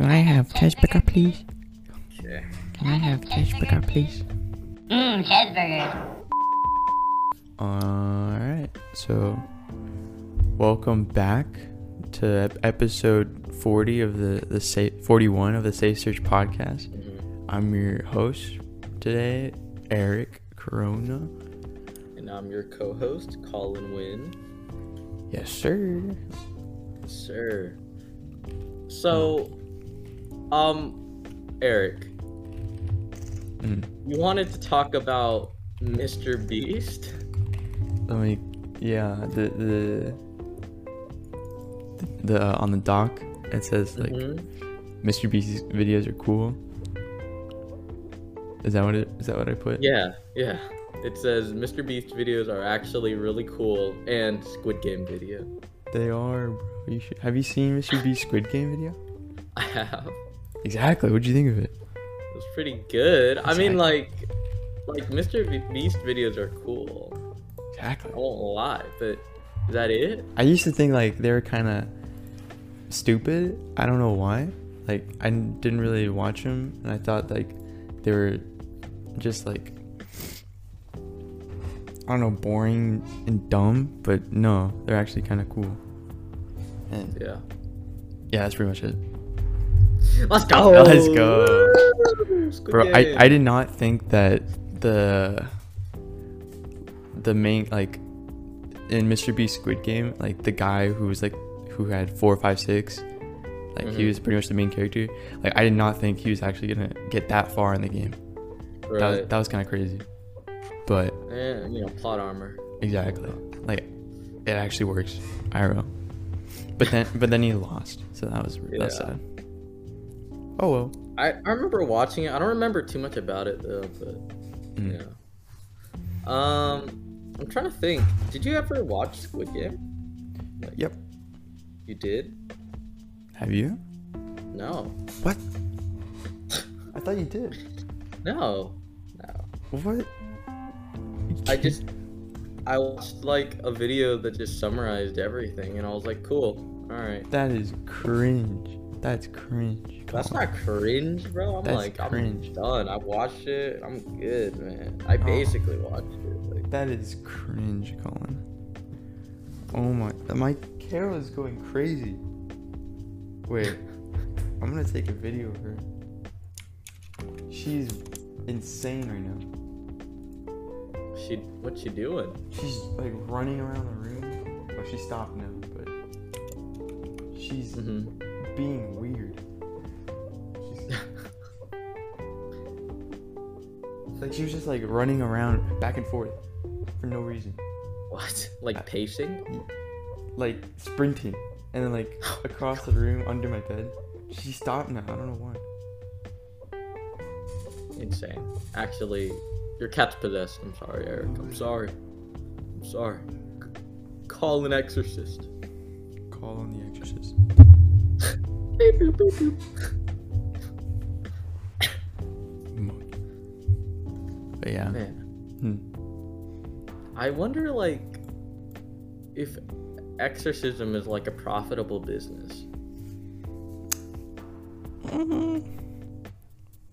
Can I have cheeseburger, please? Okay. Can I have cheeseburger, please? Mmm, cheeseburgers. Alright, so welcome back to episode 40 of the, the Sa- 41 of the Safe Search podcast. Mhm. I'm your host today, Eric Corona. And I'm your co-host, Colin Wynn. Yes, sir. Sir. So, um, Eric, Mm. you wanted to talk about Mr. Beast? Let me, yeah, the, the, the, uh, on the doc, it says like Mhm. Mr. Beast's videos are cool. Is that what it, is that what I put? Yeah, yeah. It says Mr. Beast videos are actually really cool and Squid Game video. They are, bro. You should, have you seen Mr. Beast's Squid Game video? I have. Exactly. What'd you think of it? It was pretty good. I mean, like, like Mr. Beast videos are cool. Exactly. I won't lie, but is that it? I used to think like they were kind of stupid. I don't know why. Like I didn't really watch them, and I thought like they were just like I don't know, boring and dumb. But no, they're actually kind of cool. And Yeah. yeah, that's pretty much it. Let's go. Let's go. Bro, I, I did not think that the the main like in Mr. Beast Squid Game, like the guy who was like who had four, five, six, like he Mhm. was pretty much the main character. Like I did not think he was actually gonna get that far in the game. That was Right. that was kind of crazy. But Yeah, you know, plot armor. exactly, like it actually works. IRL. But then but then he lost, so that was that's sad. Oh well. I, I remember watching it. I don't remember too much about it though, but Mm. yeah. Um, I'm trying to think. Did you ever watch Squid Game? Like, Yep. You did? Have you? No. What? I thought you did. No. No. What? I just I watched like a video that just summarized everything, and I was like, cool. All right. That is cringe. That's cringe. That's on. not cringe, bro. I'm That's like, cringe. I'm done. I watched it. I'm good, man. I Oh. basically watched it. Like, That is cringe, Colin. Oh my. My camera is going crazy. Wait. I'm gonna take a video of her. She's insane right now. she, what's she doing? She's like running around the room. Well, she stopped now, but she's hmm being weird. Like she was just like running around back and forth for no reason. What? Like uh, pacing? like sprinting and then like oh across the room under my bed. She stopped now. I don't know why. Insane. Actually, your cat's possessed. I'm sorry, Eric. I'm sorry. I'm sorry. C- Call an exorcist. Call on the exorcist. Beep, boop, boop, boop. But yeah. Man, Hmm. I wonder like if exorcism is like a profitable business.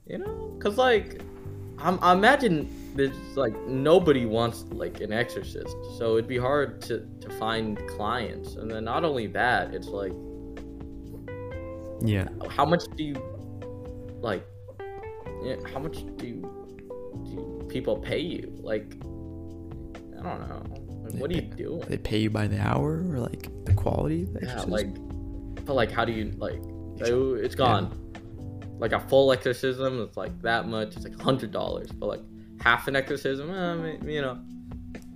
You know, cause like I'm, I imagine there's like nobody wants like an exorcist, so it'd be hard to to find clients. And then not only that, it's like Yeah. how much do you like? Yeah, how much do you, do people pay you? Like, I don't know. Like, what are you doing? They pay you by the hour or like the quality the Yeah, exorcism? like, but like, how do you like? Oh, it's gone. Like a full exorcism, it's like that much. It's like hundred dollars, but like half an exorcism, eh, I mean, you know,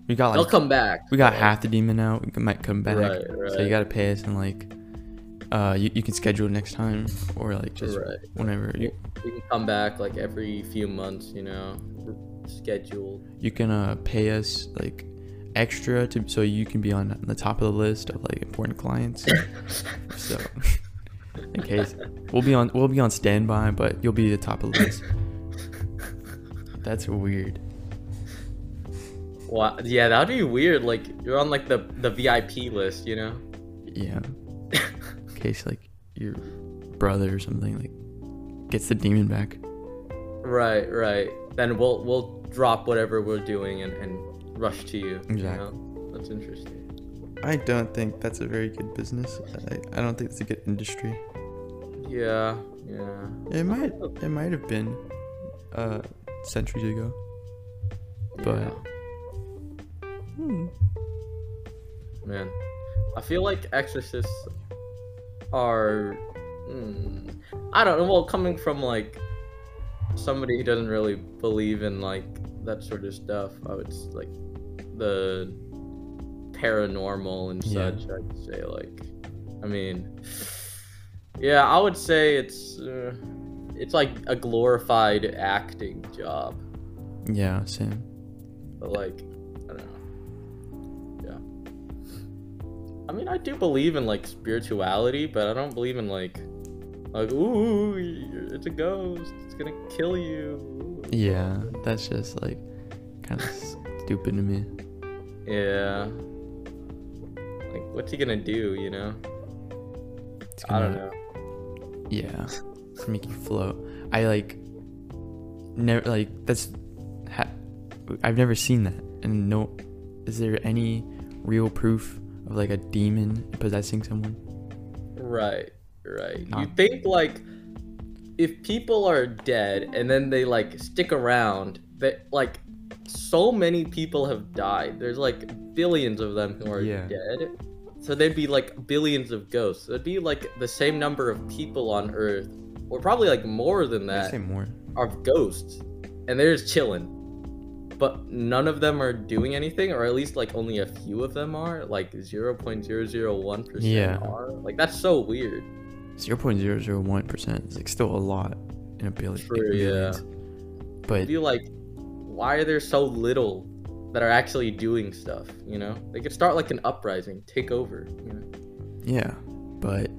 we got they'll come back. we got but, half the demon out. We might come back. Right, So you gotta pay us and like uh you, you can schedule next time or like just Right. whenever you you can come back like every few months, you know, scheduled. you can uh pay us like extra to so you can be on the top of the list of like important clients. so in case we'll be on we'll be on standby, but you'll be the top of the list. That's weird. Wow, yeah, that'd be weird. Like you're on like the the VIP list, you know? Yeah. In case like you're brother or something like gets the demon back. Right, right. Then we'll we'll drop whatever we're doing and, and rush to you. you Exactly. know? That's interesting. I don't think that's a very good business. I, I don't think it's a good industry. Yeah, yeah. It might it might have been uh centuries ago. But- yeah. Hmm. Man, I feel like exorcists are. hmm, I don't know. Well, coming from like somebody who doesn't really believe in like that sort of stuff, I would like the paranormal and Yeah. such. I'd say like, I mean, yeah, I would say it's uh, it's like a glorified acting job, Yeah, same. but like I mean, I do believe in like spirituality, but I don't believe in like, like, ooh, it's a ghost. It's gonna kill you. Yeah, that's just like kind of stupid to me. Yeah. Like, what's he gonna do? You know? It's I don't know. Yeah, make you float. I like never like that's. Ha- I've never seen that, and no. Is there any real proof of like a demon possessing someone? Right. Right. You think like if people are dead and then they like stick around, that like so many people have died. There's like billions of them who are Yeah. dead. So there'd be like billions of ghosts. It'd be like the same number of people on Earth, or probably like more than that. I'd say more. are ghosts, and they're just chilling. But none of them are doing anything, or at least like only a few of them are. Like zero point zero zero one percent Yeah. are. Like that's so weird. Zero point zero zero one percent is like still a lot in a billion. True, yeah. billions. I But feel like why are there so little that are actually doing stuff? You know, they could start like an uprising, take over. You know, yeah, but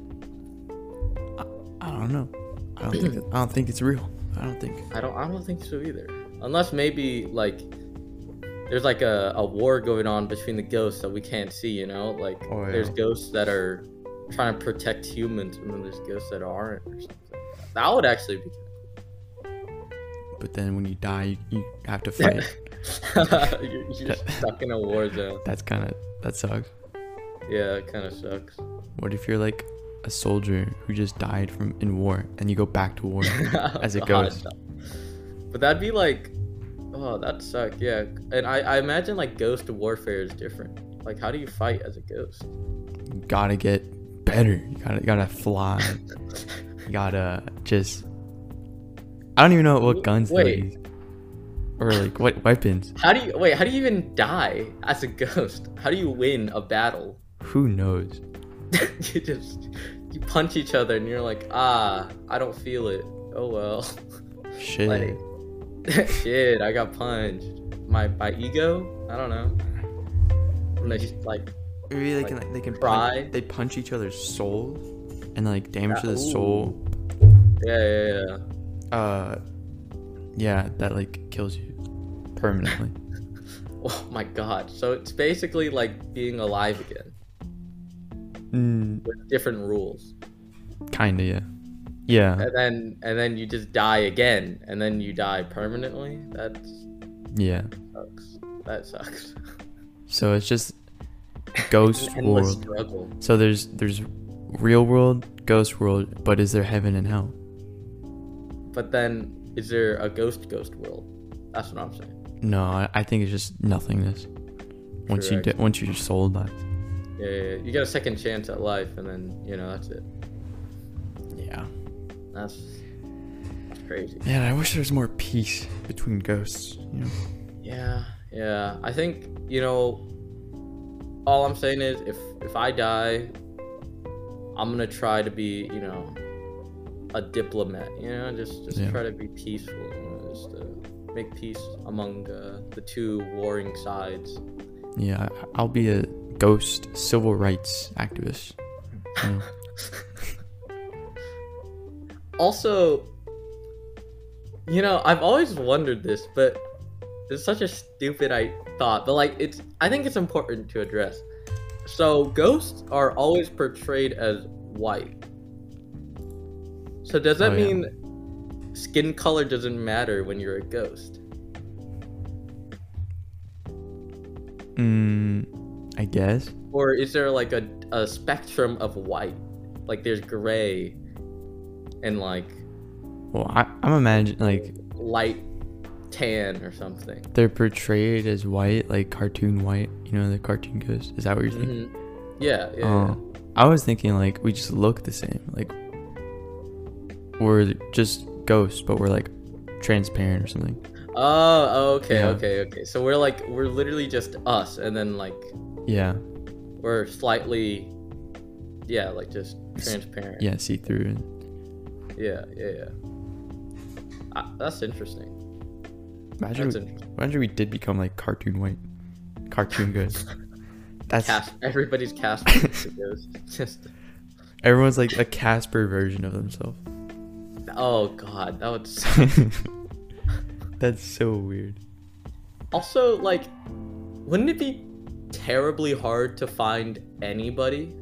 I, I don't know. I don't think it, I don't think it's real. I don't think. I don't, I don't think so either. Unless maybe like there's like a, a war going on between the ghosts that we can't see. You know, like Oh, there's ghosts that are trying to protect humans, and then there's ghosts that aren't, or something. Like that. that would actually be. But then when you die, you, you have to fight. you're, you're stuck in a war zone. That's kind of that sucks. Yeah, it kind of sucks. What if you're like a soldier who just died from in war and you go back to war as ghost? no. But that'd be like, oh, that suck. Yeah, and I, I imagine like ghost warfare is different. Like, how do you fight as a ghost? You gotta get better. You gotta you gotta fly. you gotta just. I don't even know what guns they Wait. use. Or like what weapons. How do you wait? How do you even die as a ghost? How do you win a battle? Who knows? you just you punch each other and you're like, ah, I don't feel it. Oh well. Shit. Like, shit, I got punched. My my ego? I don't know. They just like Maybe they like, can like, they can cry. punch, they punch each other's soul and like damage to the Yeah, soul. yeah yeah yeah. Uh, yeah, that like kills you permanently. Oh my god. So it's basically like being alive again mm, with different rules. kinda, yeah. Yeah, And then and then you just die again and then you die permanently. That's yeah. sucks. That sucks. So it's just ghost world. struggle. So there's there's real world, ghost world, but is there heaven and hell? But then is there a ghost ghost world? That's what I'm saying. No, I, I think it's just nothingness. Once you Correct. di- once your soul dies. Yeah, yeah, yeah. you get a second chance at life and then, you know, that's it. Yeah. That's that's crazy. Man, I wish there was more peace between ghosts. You know. Yeah, yeah. I think you know. All I'm saying is, if if I die, I'm gonna try to be, you know, a diplomat. You know, just just Yeah. try to be peaceful. You know, just to make peace among uh, the two warring sides. Yeah, I'll be a ghost civil rights activist. you know. Also, you know, I've always wondered this, but it's such a stupid I thought, but like it's I think it's important to address. So ghosts are always portrayed as white. So does that Oh, yeah. mean skin color doesn't matter when you're a ghost? Mm, I guess. Or is there like a, a spectrum of white? Like there's gray and like Well, I, I'm imagining like light tan or something. they're portrayed as white, like cartoon white. You know, the cartoon ghost. Is that what you're thinking? Mhm. Yeah, yeah. Oh, I was thinking like we just look the same. Like we're just ghosts, but we're like transparent or something. Oh, okay, Yeah. okay, okay. So we're like we're literally just us, and then like Yeah, we're slightly, yeah, like just transparent. yeah, see through. Yeah, yeah. yeah. Ah, that's interesting. Imagine, That's we, interesting. imagine we did become like cartoon white, cartoon good. That's Cast everybody's cast is just. everyone's like a Casper version of themselves. Oh god, that would. That's so weird. also, like, wouldn't it be terribly hard to find anybody?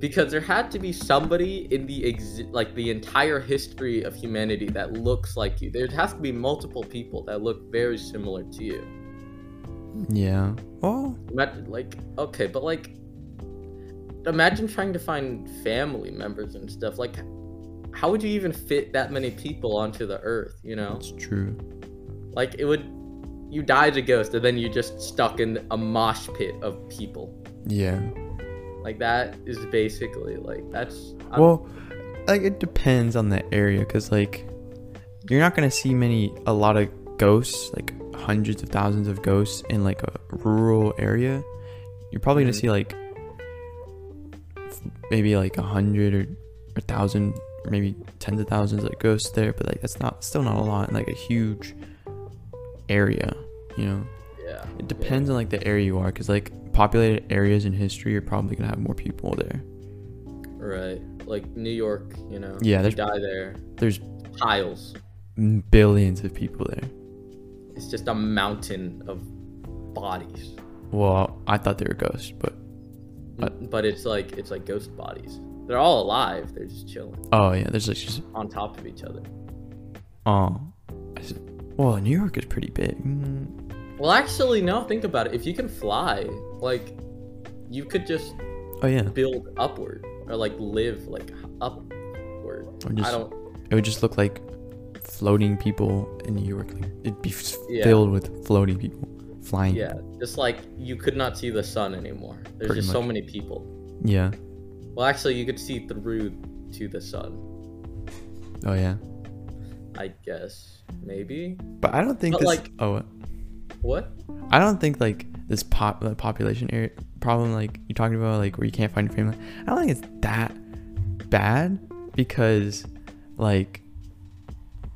Because there had to be somebody in the exi- like the entire history of humanity that looks like you. There has to be multiple people that look very similar to you. Yeah. Well, Imagine, like, okay, but like, imagine trying to find family members and stuff. Like, how would you even fit that many people onto the earth? You know, it's true. like it would. You die as a ghost, and then you're just stuck in a mosh pit of people. Yeah. Like that is basically like that's. I'm- Well, like it depends on the area, cause like you're not gonna see many, a lot of ghosts, like hundreds of thousands of ghosts in like a rural area. You're probably gonna Mhm. see like maybe like a hundred or a thousand, or maybe tens of thousands of ghosts there, but like that's not still not a lot in like a huge area, you know. yeah. It depends on like the area you are, cause like populated areas in history, you're probably gonna have more people there. Right. Like New York, you know. Yeah, there's- die there. There's Piles. billions of people there. It's just a mountain of bodies. Well, I thought they were ghosts, but But, but it's like it's like ghost bodies. They're all alive. They're just chilling oh yeah, there's like just on top of each other. oh, well, New York is pretty big. Mm, Well, actually, no. Think about it. If you can fly, like, you could just Oh yeah, build upward or like live like upward. Or just- I don't. it would just look like floating people in New York. Like it'd be f- Yeah. filled with floating people flying. Yeah, just like you could not see the sun anymore. There's Pretty just so many people. Yeah. Well, actually, you could see through to the sun. Oh yeah. I guess maybe. But I don't think But, this. like- oh? What? I don't think like this pop population area problem like you're talking about like where you can't find your family. I don't think it's that bad because like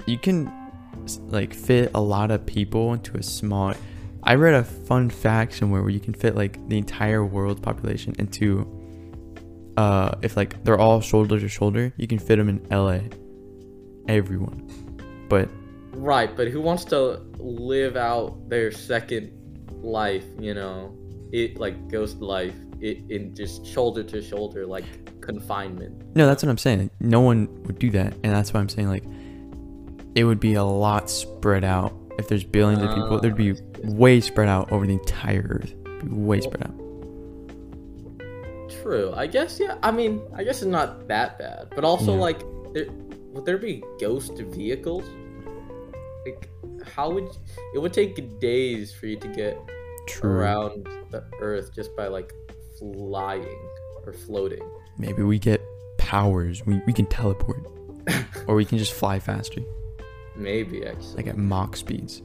you can like fit a lot of people into a small. I read a fun fact somewhere where you can fit like the entire world's population into. Uh, if like they're all shoulder to shoulder, you can fit them in LA. Everyone, but Right, but who wants to live out their second life? You know, it like ghost life. It in just shoulder to shoulder, like confinement. No, that's what I'm saying. No one would do that, and that's why I'm saying like it would be a lot spread out. If there's billions of people, there'd be Ah, way spread out over the entire Earth. Way spread out. True. I guess yeah. I mean, I guess it's not that bad. But also Yeah. like, there, would there be ghost vehicles? Like, how would it would take days for you to get True. around the Earth just by like flying or floating? Maybe we get powers. We we can teleport, or we can just fly faster, Maybe actually. like at Mach speeds.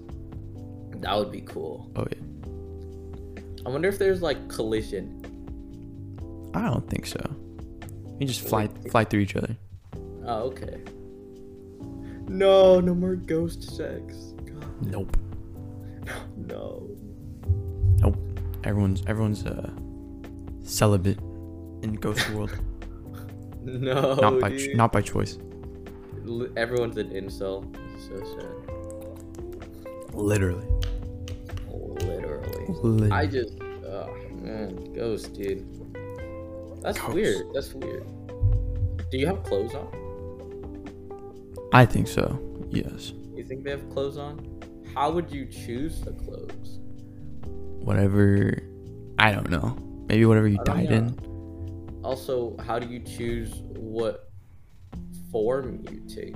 that would be cool. Oh yeah. I wonder if there's like collision. I don't think so. You just fly fly through each other. Oh, okay. No, no more ghost sex. God, Nope. no. Nope. Everyone's everyone's uh celibate in Ghost World. No. not by dude. not by choice. Everyone's an incel. So sad. Literally. Literally. Literally. I just, oh man, ghost, dude. That's Ghost. weird. That's weird. Do you have clothes on? I think so. Yes. You think they have clothes on? How would you choose the clothes? Whatever. I don't know. Maybe whatever you died know. in. Also, how do you choose what form you take?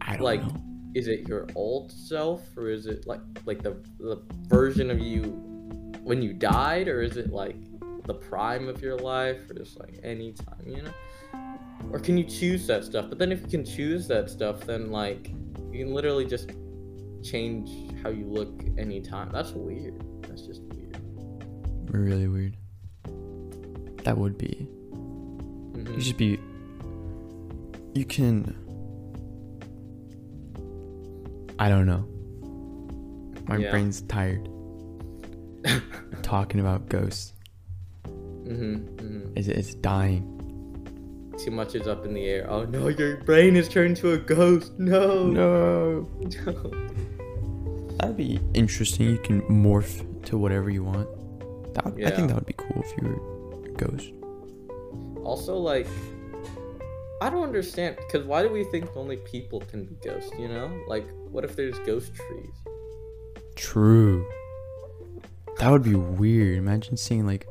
I don't like, know. is it your old self, or is it like like the the version of you when you died, or is it like the prime of your life, or just like any time, you know? Or can you choose that stuff? But then if you can choose that stuff, then like you can literally just change how you look anytime. That's weird. That's just weird. Really weird. That would be. Mhm. You should be. You can. I don't know. My Yeah. brain's tired. Talking about ghosts. Mhm. Mhm. It's, it's dying. Too much is up in the air. Oh no, your brain is turned to a ghost. No. No. No. That'd be interesting. You can morph to whatever you want. That would, I think that would be cool if you were a ghost. Also, like, I don't understand because why do we think only people can be ghosts? You know, like, what if there's ghost trees? True. That would be weird. Imagine seeing like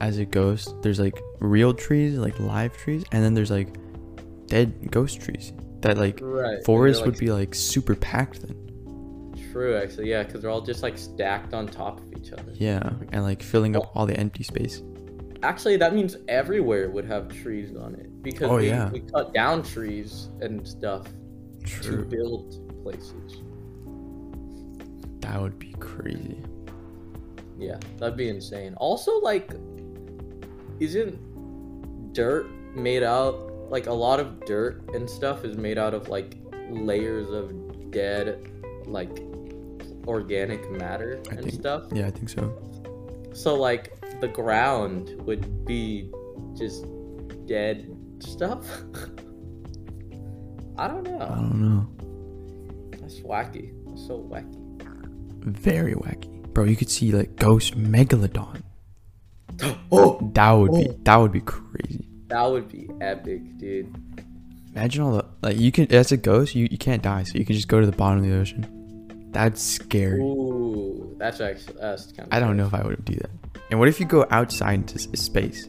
as a ghost, there's like real trees, like live trees, and then there's like dead ghost trees. That like Right. forest would be like super packed then. True, actually, yeah, because they're all just like stacked on top of each other. Yeah, and like filling up all the empty space. Actually, that means everywhere would have trees on it because Oh, we, yeah. we cut down trees and stuff to build places. That would be crazy. Yeah, that'd be insane. Also, like, isn't dirt made out like a lot of dirt and stuff is made out of like layers of dead, like organic matter I and think- stuff? Yeah, I think so. So like the ground would be just dead stuff. I don't know. I don't know. That's wacky. That's so wacky. Very wacky, bro. You could see like ghost megalodon. Oh, That would be Oh. that would be crazy. that would be epic, dude. Imagine all the like you can as a ghost you, you can't die so you can just go to the bottom of the ocean. That's scary. Ooh, that's actually that's kind of. I don't know if I would do that. And what if you go outside into space?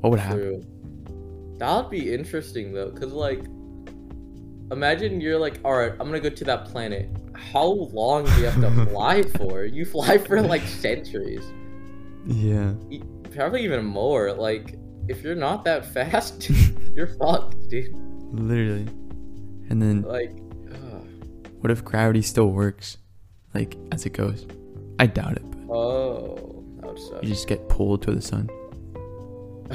What would happen? True. That would be interesting though, cause like, imagine you're like, all right, I'm gonna go to that planet. How long do you have to fly for? You fly for like centuries, Yeah. Probably even more. Like, if you're not that fast, you're fucked, dude. Literally. And then Like, ugh. what if gravity still works? Like as it goes? I doubt it, but oh, that would suck. you just get pulled to the sun.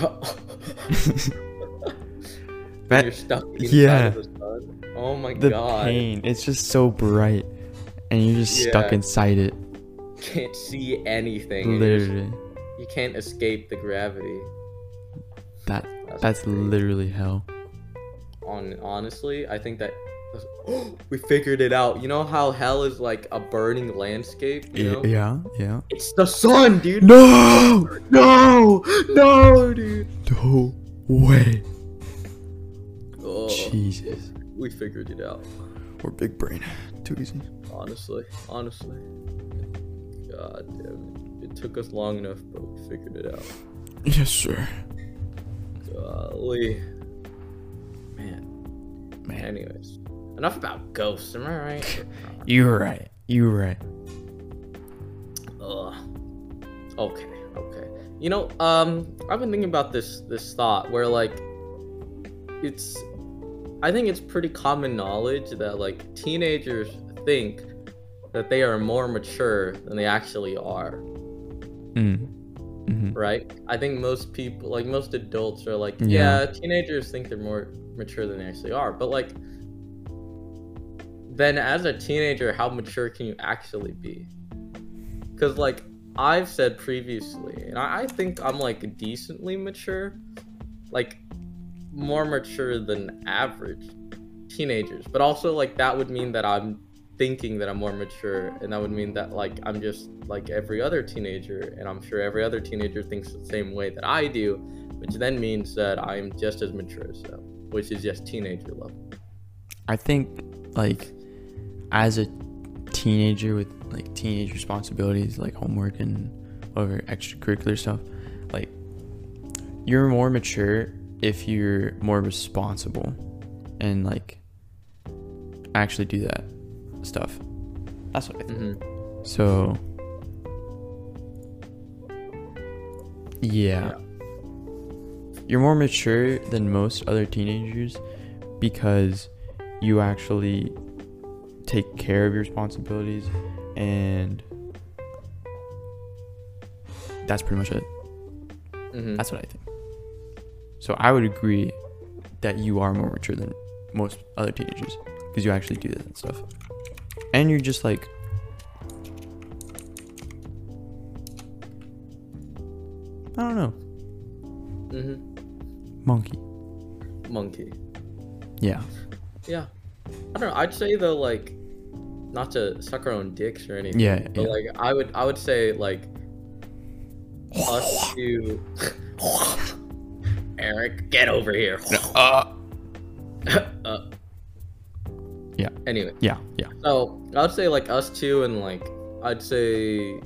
When That- you're stuck inside yeah. the. Oh my the god. pain. It's just so bright. And you're just stuck inside it. Can't see anything. and you're just- Literally. You can't escape the gravity. That That's, that's literally hell. on honestly, I think that we figured it out. You know how hell is like a burning landscape, you know? Yeah, yeah. It's the sun, dude. No! no, no, dude. No way. Oh, Jesus. we figured it out. We're big brain. Too easy. Honestly, honestly. God damn it. It took us long enough, but we figured it out. Yes, sir. Golly. Man. Man. Anyways, enough about ghosts. Am I right? You're right. You're right. Ugh. Okay, okay. You know, um, I've been thinking about this this thought where like it's I think it's pretty common knowledge that like teenagers think that they are more mature than they actually are, Mm. hmm right? I think most people like most adults are like, Yeah. yeah, teenagers think they're more mature than they actually are. But like then as a teenager, how mature can you actually be? Because like I've said previously, and I, I think I'm like decently mature, like more mature than average teenagers. But also like that would mean that I'm thinking that I'm more mature, and that would mean that like I'm just like every other teenager, and I'm sure every other teenager thinks the same way that I do, which then means that I'm just as mature. as them, which is just teenager level. I think like as a teenager with like teenage responsibilities like homework and whatever extracurricular stuff, like you're more mature if you're more responsible and like actually do that stuff. That's what I think. Mm-hmm. So yeah. You're more mature than most other teenagers because you actually take care of your responsibilities and that's pretty much it. Mm-hmm. That's what I think. So I would agree that you are more mature than most other teenagers because you actually do that stuff. And you're just like I don't know, mm-hmm. monkey. Monkey. Yeah. Yeah. I don't know. I'd say though, like, not to suck our own dicks or anything. Yeah, But yeah. like, I would, I would say like, us to. Eric, get over here. Uh, Anyway, yeah, yeah. so I would say like us two and like I'd say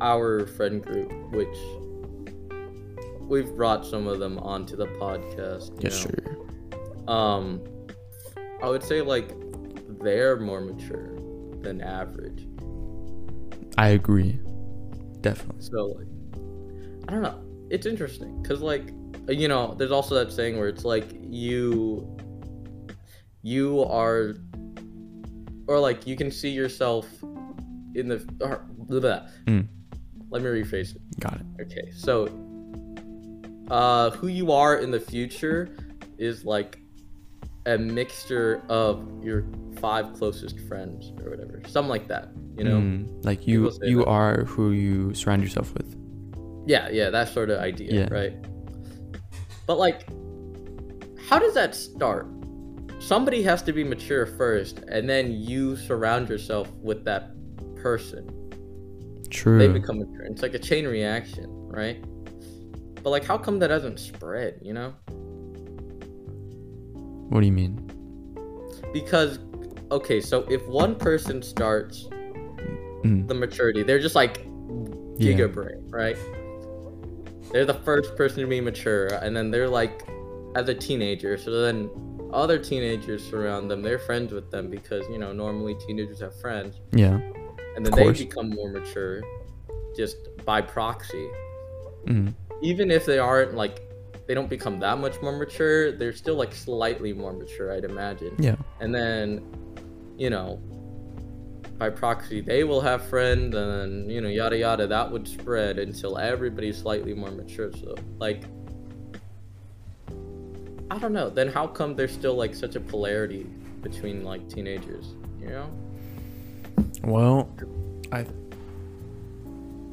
our friend group, which we've brought some of them onto the podcast. Yes, know. sir. Um, I would say like they're more mature than average. I agree. Definitely. So like, I don't know. It's interesting because like you know, there's also that saying where it's like you, you are, or like you can see yourself in the. Or, blah, blah. Mm. Let me rephrase it. Got it. Okay, so uh who you are in the future is like a mixture of your five closest friends or whatever. Something like that, you know? Mm, like you you that. are who you surround yourself with. Yeah, yeah, that sort of idea, Yeah. right? But like how does that start? Somebody has to be mature first and then you surround yourself with that person. True. they become mature. It's like a chain reaction, right? But like, how come that doesn't spread? You know, what do you mean? because okay, so if one person starts Mm, the maturity, they're just like yeah. brain, right? They're the first person to be mature, and then they're like as a teenager. So then other teenagers surround them. They're friends with them because you know normally teenagers have friends, Yeah. and then they become more mature just by proxy. Mm, even if they aren't like they don't become that much more mature they're still like slightly more mature i'd imagine yeah. and then you know by proxy they will have friends and you know yada yada that would spread until everybody's slightly more mature so like i don't know then how come there's still like such a polarity between like teenagers you know Well, I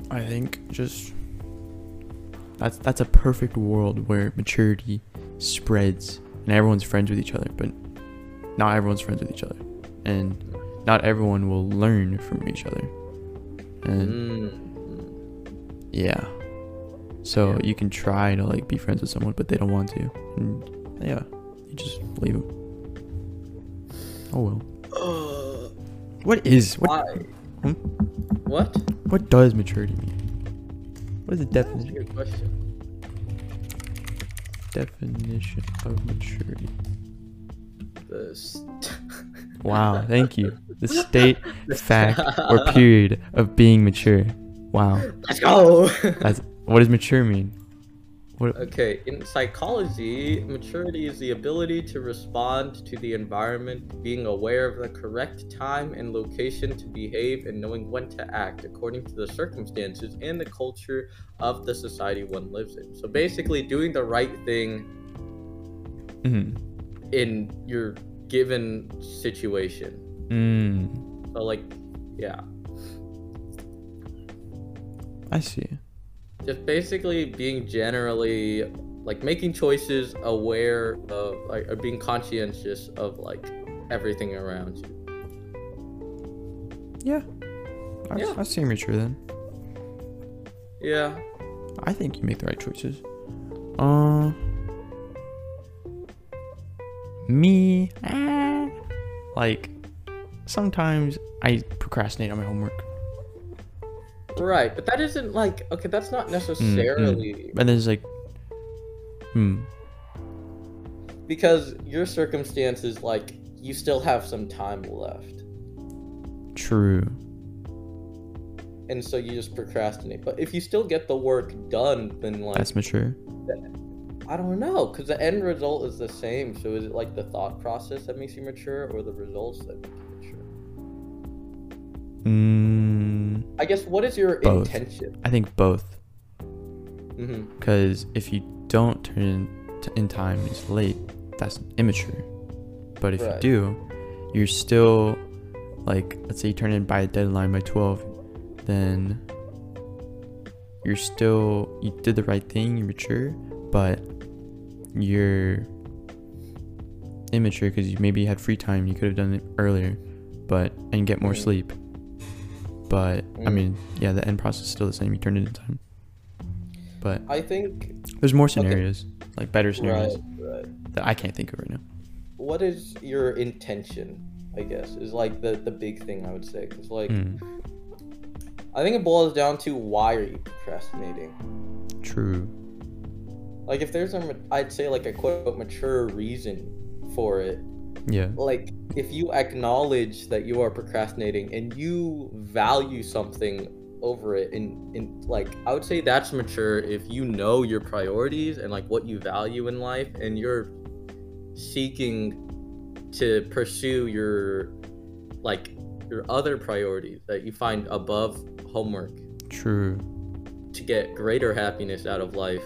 I think just that's that's a perfect world where maturity spreads and everyone's friends with each other, but not everyone's friends with each other. And not everyone will learn from each other. And mm. yeah. So Yeah. you can try to like be friends with someone but they don't want to. And yeah, you just leave them. Oh well. Ugh, What is what why Hmm? what what does maturity mean? What is the that's a definition good question definition of maturity? Wow, thank you. The state, fact, or period of being mature. Wow. Let's go. That's what does mature mean? What okay, in psychology, maturity is the ability to respond to the environment, being aware of the correct time and location to behave, and knowing when to act according to the circumstances and the culture of the society one lives in. So basically, doing the right thing mm, in your given situation. mm, So, like, yeah. I see. Just basically being generally like making choices aware of like or being conscientious of like everything around you Yeah. I, Yeah. I see mature then. yeah I think you make the right choices. Uh me, eh, like sometimes I procrastinate on my homework, Right, but that isn't like okay. That's not necessarily and there's like, hmm, because your circumstances like you still have some time left, true. and so you just procrastinate. But if you still get the work done, then like That's mature. I don't know, because the end result is the same. So is it like the thought process that makes you mature, or the results that make you mature? Mm, I guess what is your Both. intention? I think both. Because if you don't turn in, t- in time, it's late. That's immature. But if Right. you do, you're still like, let's say you turn in by a deadline by twelve, then you're still you did the right thing. You're mature, but you're immature because you maybe had free time. You could have done it earlier, but and get more Mm. sleep. But I Mm. mean, yeah, the end process is still the same. You turn it in time. But I think there's more Okay. scenarios, like better scenarios right, right. that I can't think of right now. What is your intention? I guess is like the the big thing I would say, because like Mm, I think it boils down to why are you procrastinating? true. Like if there's a, I'd say like a quote mature reason for it. Yeah. Like if you acknowledge that you are procrastinating and you value something over it, and and like I would say that's mature if you know your priorities and like what you value in life, and you're seeking to pursue your like your other priorities that you find above homework True. to get greater happiness out of life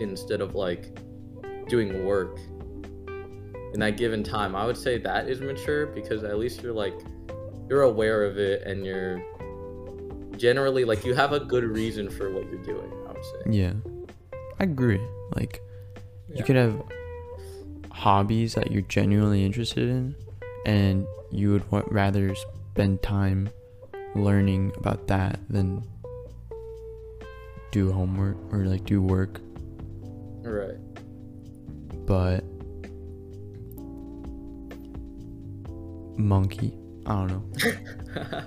instead of like doing work in that given time. I would say that is mature because at least you're like you're aware of it and you're generally like you have a good reason for what you're doing, I would say. Yeah. I agree. Like, you could have hobbies that you're genuinely interested in, and you would wa- rather spend time learning about that than do homework or like do work. Right. But monkey, I don't know.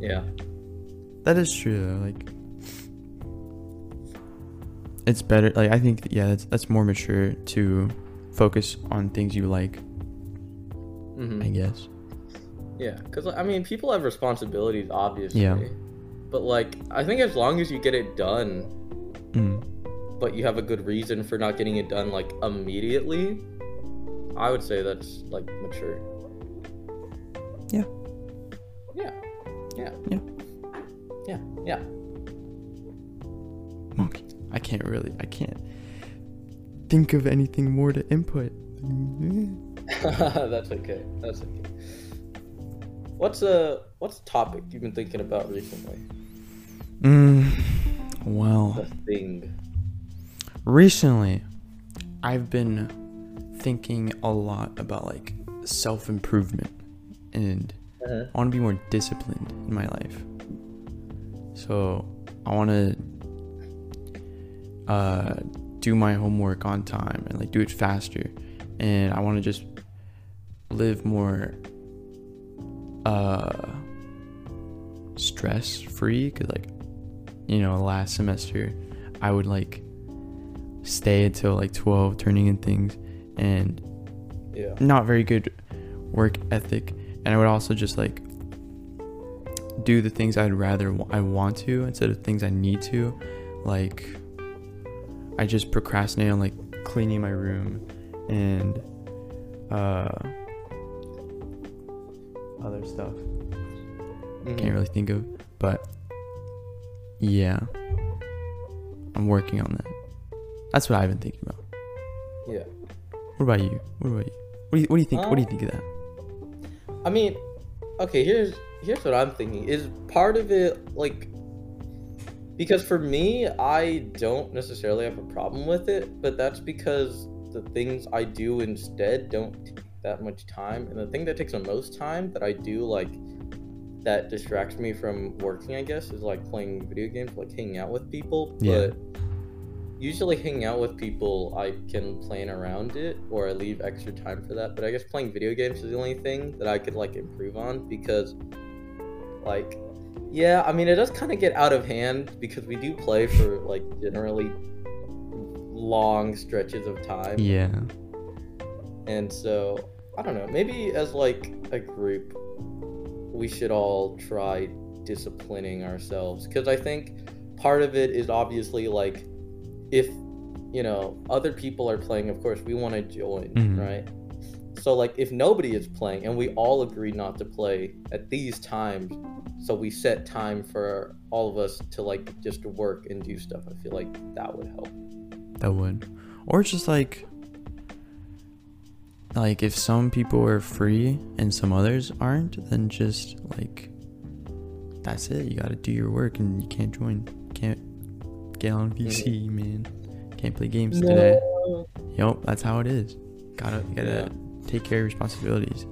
yeah. That is true though. Like it's better like I think yeah, that's that's more mature to focus on things you like, hmm I guess. Yeah, because I mean, people have responsibilities, obviously. Yeah. But like, I think as long as you get it done, Mm. but you have a good reason for not getting it done like immediately, I would say that's like mature. Yeah. Yeah. Yeah. Yeah. Yeah. Yeah. Monkey. I can't really I can't think of anything more to input. that's okay. That's okay. What's a what's a topic you've been thinking about recently? Mm. Well, The thing. recently I've been thinking a lot about like self-improvement and Uh-huh. I want to be more disciplined in my life. So I want to uh, do my homework on time and like do it faster, and I want to just live more uh, stress free. Cause like you know last semester I would like stay until like twelve turning in things and Yeah. not very good work ethic and i would also just like do the things i'd rather i want to instead of things i need to. Like i just procrastinate on like cleaning my room and uh other stuff. Mhm. can't really think of but yeah. I'm working on that. That's what i've been thinking about. Yeah. what about you? What about you? What do you, what do you think what do you Uh, think of that I mean, okay, here's here's what I'm thinking. Is part of it like because for me, I don't necessarily have a problem with it, but that's because the things I do instead don't take that much time. And the thing that takes the most time that I do like that distracts me from working, I guess, is like playing video games, like hanging out with people. Yeah. But usually hanging out with people, I can plan around it or I leave extra time for that. But I guess playing video games is the only thing that I could like improve on because, like, yeah, I mean, it does kind of get out of hand because we do play for like generally long stretches of time. Yeah. And so, I don't know, maybe as like a group, we should all try disciplining ourselves because I think part of it is obviously like if you know other people are playing of course we want to join Mhm. right so like if nobody is playing and we all agree not to play at these times so we set time for all of us to like just work and do stuff i feel like that would help That would. Or just like like if some people are free and some others aren't, then just like that's it. You gotta do your work and you can't join. Can't get on PC, mm. man. Can't play games today. Yep, that's how it is. Gotta gotta take care of responsibilities.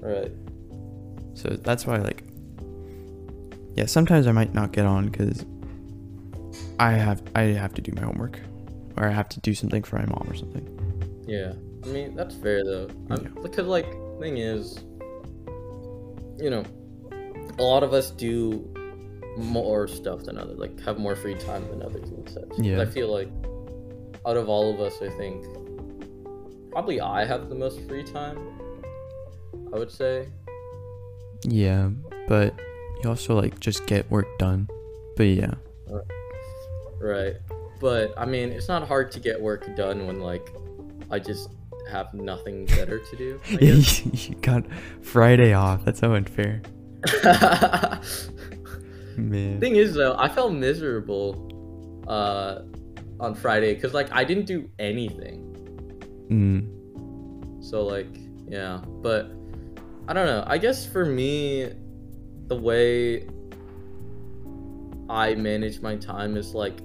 right So that's why like yeah, sometimes I might not get on because I have I have to do my homework or I have to do something for my mom or something. Yeah, I mean that's fair though. I'm, Yeah. Because like thing is, you know, a lot of us do more stuff than others. Like have more free time than others and such. Yeah. I feel like out of all of us, I think probably I have the most free time. I would say. Yeah, but you also like just get work done. But yeah, Right. But I mean, it's not hard to get work done when like I just have nothing better to do. You got Friday off. That's so unfair, man. Thing is though, I felt miserable uh on Friday because like I didn't do anything. Mm, So like yeah, but I don't know. I guess for me, the way I manage my time is like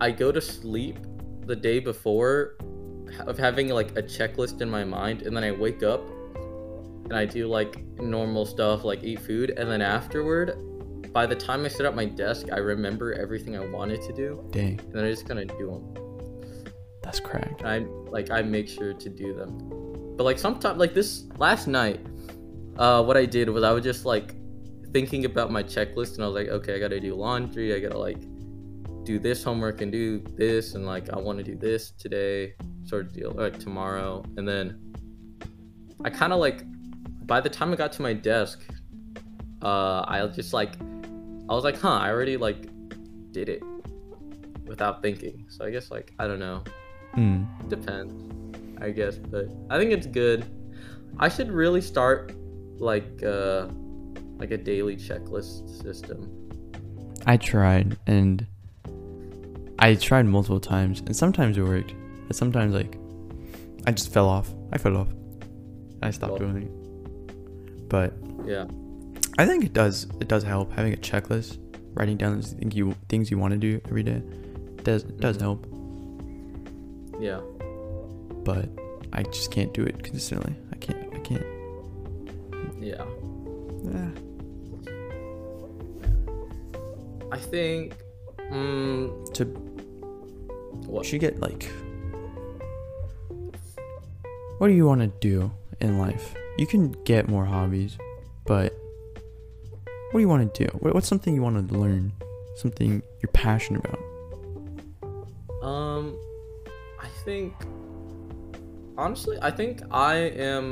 I go to sleep the day before of having like a checklist in my mind, and then I wake up and I do like normal stuff like eat food, and then afterward, by the time I sit at my desk, I remember everything I wanted to do, dang, and then I just kind of do them. that's cracked. I like I make sure to do them. But like sometimes like this last night, uh what I did was I was just like thinking about my checklist and I was like, okay, I gotta do laundry, I gotta like do this homework and do this and like I wanna do this today, sort of deal like tomorrow. And then I kinda like by the time I got to my desk, uh I just like I was like, huh, I already like did it without thinking. So I guess like I don't know Mm, depends i guess but i think it's good i should really start like uh like a daily checklist system I tried and I tried multiple times, and sometimes it worked, but sometimes like I just fell off. I fell off. I stopped Well- doing it. But yeah I think it does. It does help having a checklist, writing down things you things you want to do every day. Does it does Mhm. help, yeah but I just can't do it consistently. I can't. I can't. yeah Yeah. i think mm, To what you should get like. What do you want to do in life? You can get more hobbies, but what do you want to do? What's something you want to learn? Something you're passionate about? um i think honestly i think i am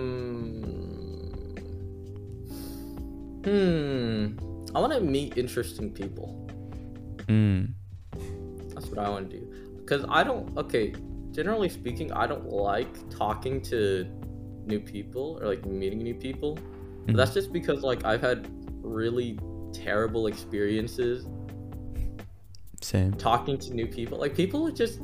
hmm i want to meet interesting people Hmm. That's what I want to do. Because I don't, okay, generally speaking, I don't like talking to new people or like meeting new people. Mhm. that's just because like I've had really terrible experiences Same. talking to new people. Like people just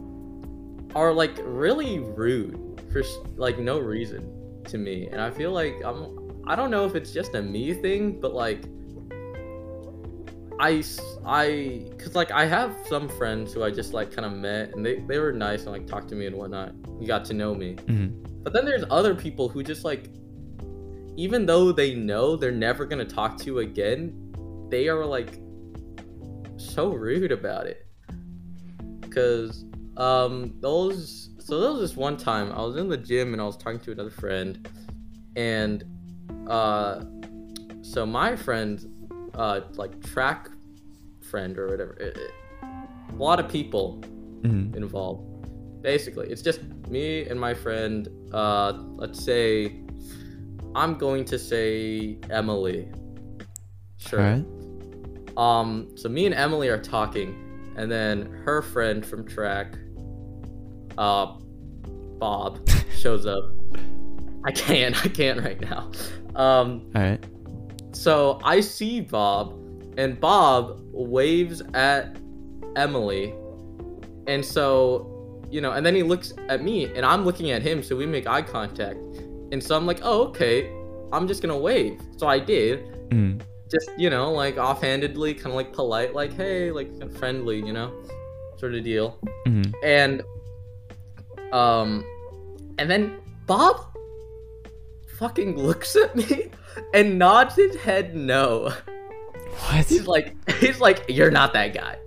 are like really rude for like no reason to me. And I feel like I'm, I don't know if it's just a me thing, but like I, I, cause like I have some friends who I just like kind of met and they, they were nice and like talked to me and whatnot. You got to know me. hmm But then there's other people who just like, even though they know they're never gonna talk to you again, they are like so rude about it. Cause um, those. So there was this one time I was in the gym and I was talking to another friend, and uh, so my friend, uh, like track friend or whatever, it, it- a lot of people Mhm. involved. Basically, it's just me and my friend. Uh, let's say I'm going to say Emily. Sure. Right. Um, so me and Emily are talking, and then her friend from track, uh, Bob, shows up. I can't, I can't right now. Um, All right. so I see Bob, and Bob waves at Emily, and so, you know, and then he looks at me, and I'm looking at him, so we make eye contact, and so I'm like, oh, okay, I'm just gonna wave. So I did, Mm. just you know, like offhandedly, kind of like polite, like hey, like friendly, you know, sort of deal, Mhm. and um, and then Bob fucking looks at me and nods his head no. What? He's like, he's like, you're not that guy.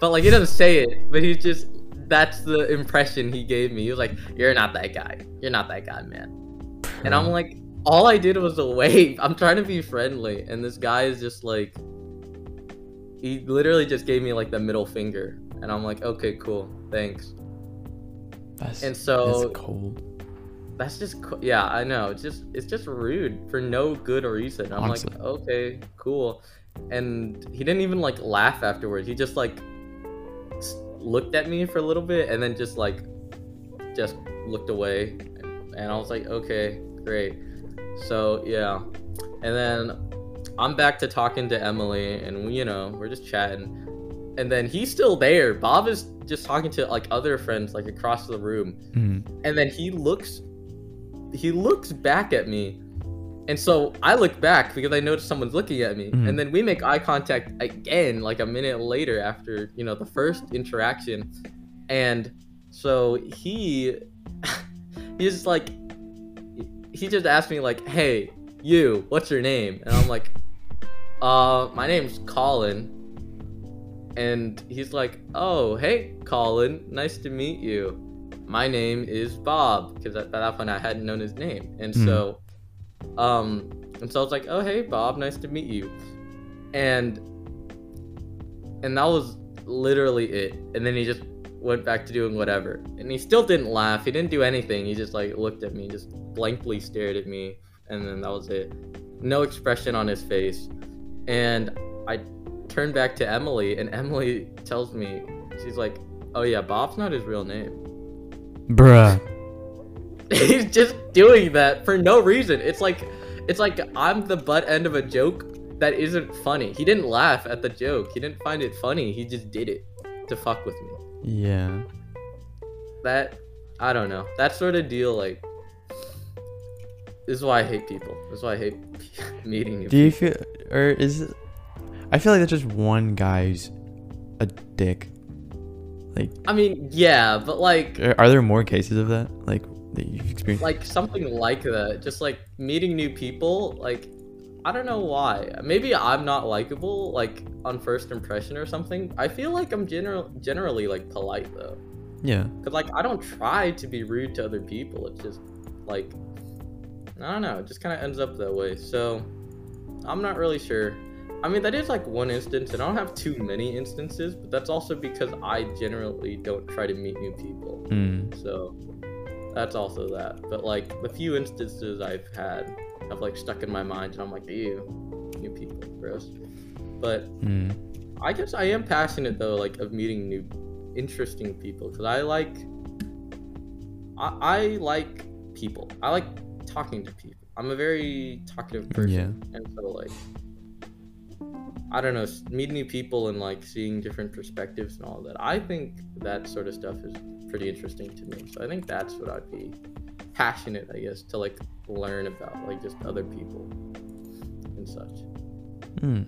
But like, he doesn't say it, but he's just, that's the impression he gave me. He was like, you're not that guy. You're not that guy, man. And I'm like, all I did was a wave. I'm trying to be friendly. And this guy is just like, he literally just gave me like the middle finger. And I'm like, okay, cool. Thanks. that's, And so that's cold. that's just yeah i know it's just it's just rude for no good reason i'm Honestly. like okay cool and he didn't even like laugh afterwards he just like looked at me for a little bit and then just like just looked away and i was like okay great. So yeah. And then i'm back to talking to emily and we, you know we're just chatting. And then he's still there. Bob is just talking to like other friends like across the room. Mm. and then he looks he looks back at me. And so i look back because i notice someone's looking at me. Mhm. and then we make eye contact again like a minute later after you know the first interaction. And so he he's like he just asked me like hey you what's your name? And i'm like uh my name's colin. And he's like oh hey colin nice to meet you. My name is Bob because at that point I hadn't known his name, and Hmm. so, um, and so I was like, oh hey Bob, nice to meet you, and and that was literally it. And then he just went back to doing whatever, and he still didn't laugh. He didn't do anything. He just like looked at me, just blankly stared at me, and then that was it. No expression on his face, and I turned back to Emily, and Emily tells me, she's like, oh yeah, Bob's not his real name. Bruh. He's just doing that for no reason. It's like it's like I'm the butt end of a joke that isn't funny. He didn't laugh at the joke. He didn't find it funny. He just did it to fuck with me. Yeah. That I don't know. That sort of deal like this is why I hate people. This is why I hate meeting new Do you feel, or is it? I feel like that's just one guy's a dick. Like, I mean, yeah, but like are are there more cases of that? Like that you've experienced? like something like that. Just like meeting new people, like I don't know why. Maybe I'm not likable, like on first impression or something. I feel like I'm general generally like polite though, yeah. cause like I don't try to be rude to other people. It's just like I don't know. It just kind of ends up that way. So I'm not really sure. I mean, that is like one instance, and I don't have too many instances, but that's also because I generally don't try to meet new people. Mm. So that's also that. But like the few instances I've had have like stuck in my mind, and I'm like, ew, new people, gross. But Mm. I guess I am passionate though, like of meeting new, interesting people, because I like, I, I like people. I like talking to people. I'm a very talkative person, Yeah. and so like. I don't know, meeting new people and like seeing different perspectives and all that. I think that sort of stuff is pretty interesting to me. So I think that's what I'd be passionate, I guess, to like learn about, like just other people and such. Mm.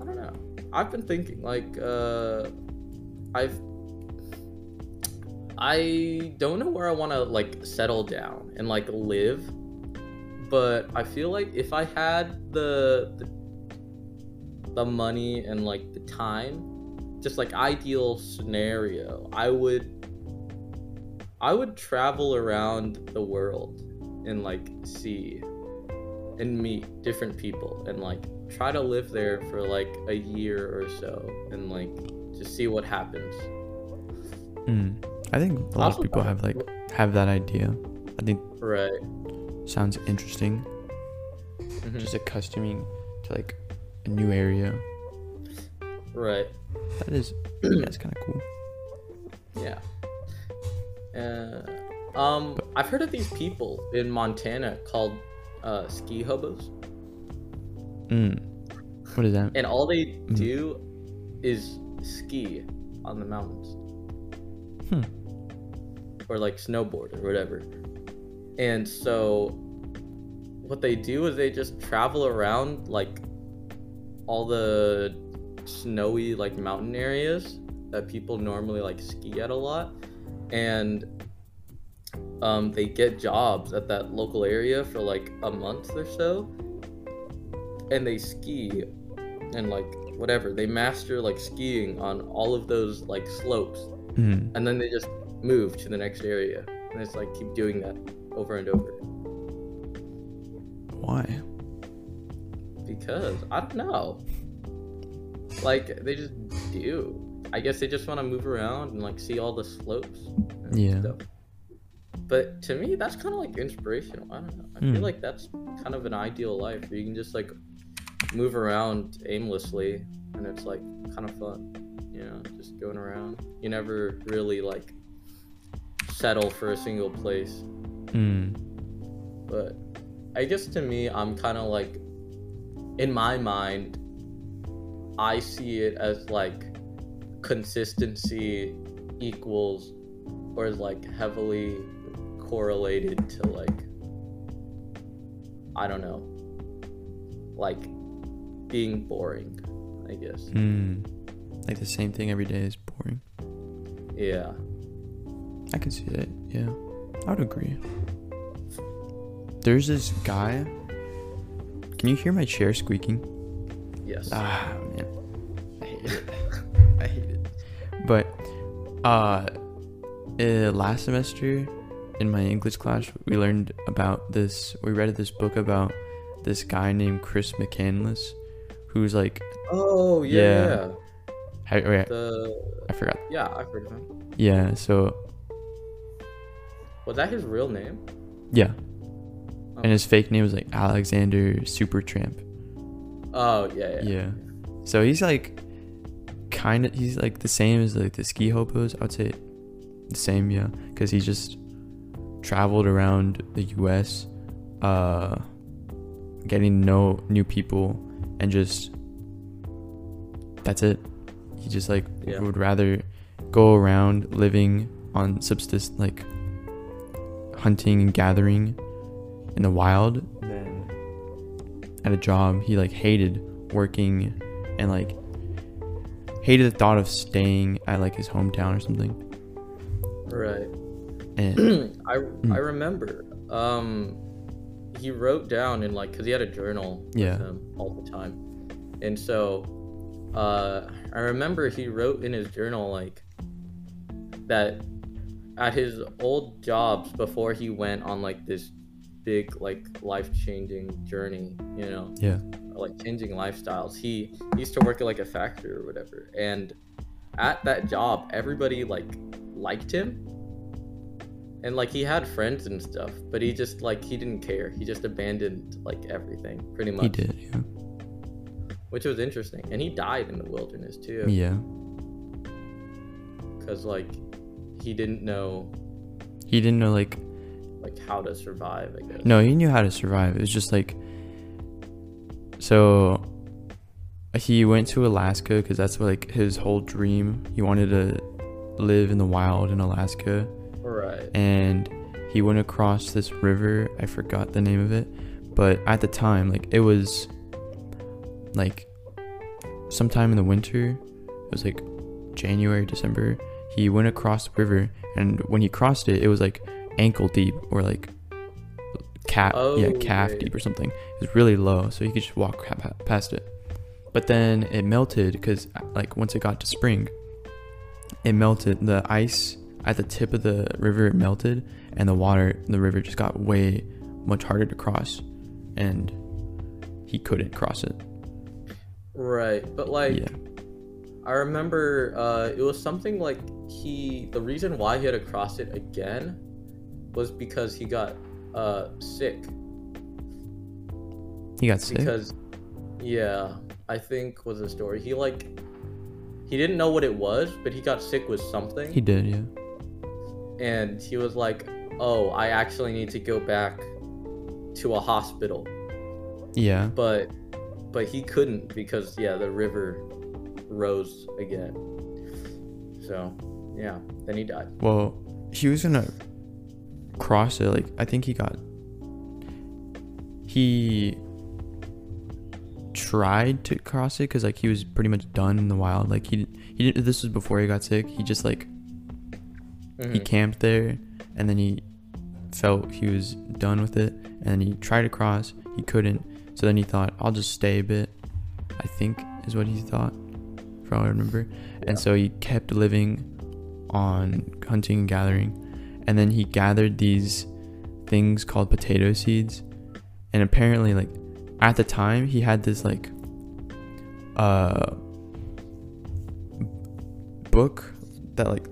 I don't know. I've been thinking, like, uh, I've, I don't know where I want to like settle down and like live, but I feel like if I had the, the the money and like the time, just like ideal scenario, I would I would travel around the world and like see and meet different people and like try to live there for like a year or so and like just see what happens. Mm. I think a lot of people have like have that idea. I think Right. sounds interesting. Mhm. Just accustoming to like a new area. Right. That is that's kind of cool. Yeah. Uh, um, I've heard of these people in Montana called uh, ski hobos, Mm. What is that? and all they Mhm. do is ski on the mountains, Hmm. or like snowboard or whatever. And so, what they do is they just travel around like all the snowy like mountain areas that people normally like ski at a lot and um, they get jobs at that local area for like a month or so. And they ski and like whatever. They master like skiing on all of those like slopes. Mm. and then they just move to the next area. And it's like keep doing that over and over. Why? because i don't know. Like they just do i guess they just want to move around and like see all the slopes and Yeah. stuff. but to me that's kind of like inspirational i don't know i Hmm. feel like that's kind of an ideal life where you can just like move around aimlessly and it's like kind of fun you know just going around you never really like settle for a single place Mm. but I guess to me, I'm kind of like, in my mind, I see it as like consistency equals or is like heavily correlated to like, I don't know, like being boring, I guess. Mm. Like the same thing every day is boring. Yeah. I can see that. Yeah, I would agree. There's this guy. Can you hear my chair squeaking? Yes. Ah man, I hate it. I. But uh, uh, last semester in my English class, we learned about this. We read this book about this guy named Chris McCandless, who's like, oh yeah. yeah. yeah. I, wait, The I forgot. yeah, I've heard of him. Yeah. So Was that his real name? yeah, Oh. and his fake name was like Alexander Supertramp. Oh yeah, yeah. Yeah. So he's like kind of he's like the same as like the ski hobos. I would say the same, yeah, because he just traveled around the U.S. uh getting to know new people and just that's it. He just like Yeah. would rather go around living on subsist like hunting and gathering in the wild than at a job he like hated working and like hated the thought of staying at like his hometown or something Right. and I I remember. Um, he wrote down in like because he had a journal Yeah. with him all the time, and so uh, I remember he wrote in his journal like that at his old jobs before he went on like this big like life changing journey, you know, yeah like changing lifestyles. He used to work at like a factory or whatever, and at that job, everybody like liked him, and like he had friends and stuff, but he just like he didn't care. He just abandoned like everything pretty much, he did yeah which was interesting. And he died in the wilderness too, yeah because like he didn't know he didn't know like like how to survive. I guess. no he knew how to survive it was just like so he went to alaska because that's like his whole dream. He wanted to live in the wild in alaska. Right. and he went across this river. I forgot the name of it. But at the time like it was like sometime in the winter. It was like january december. He went across the river and when he crossed it it was like ankle deep or like calf yeah Oh, calf right. deep or something was really low so he could just walk pa- pa- past it but then it melted because like once it got to spring it melted the ice at the tip of the river it melted and the water the river just got way much harder to cross and he couldn't cross it. Right, but like yeah. I remember uh, it was something like he the reason why he had to cross it again was because he got uh, sick. He got sick. Because yeah, I think was the story. He like he didn't know what it was, but he got sick with something. he did, yeah. and he was like, "Oh, I actually need to go back to a hospital." Yeah. But but he couldn't because yeah, the river rose again. So, yeah, then he died. Well, he was gonna cross it. Like I think he got. He tried to cross it because like he was pretty much done in the wild. Like he he didn't. This was before he got sick. He just like he Mhm. camped there, and then he felt he was done with it, and then he tried to cross. He couldn't. So then he thought, I'll just stay a bit. I think is what he thought, from I remember. Yeah. And so he kept living on hunting and gathering, and then he gathered these things called potato seeds, and apparently, like at the time, he had this like uh book that like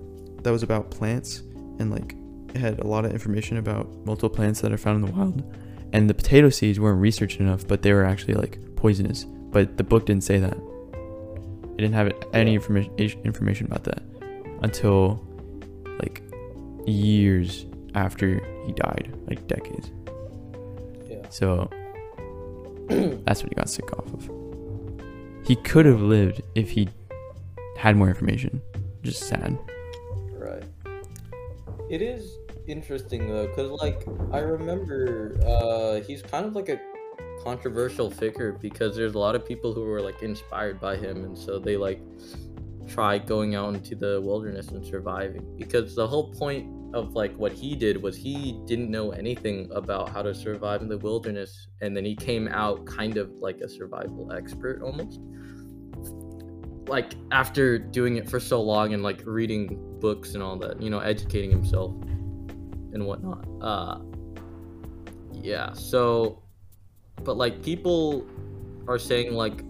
that was about plants and like it had a lot of information about multiple plants that are found in the wild. And the potato seeds weren't researched enough but they were actually like poisonous. But the book didn't say that. It didn't have any information information about that until like years after he died like decades. Yeah. so that's what he got sick off of he could have lived if he had more information just sad Right. It is interesting though, cause like I remember, uh, he's kind of like a controversial figure because there's a lot of people who were like inspired by him, and so they like try going out into the wilderness and surviving. Because the whole point of like what he did was he didn't know anything about how to survive in the wilderness, and then he came out kind of like a survival expert almost like after doing it for so long and like reading books and all that, you know, educating himself and whatnot. Uh yeah, so but like people are saying like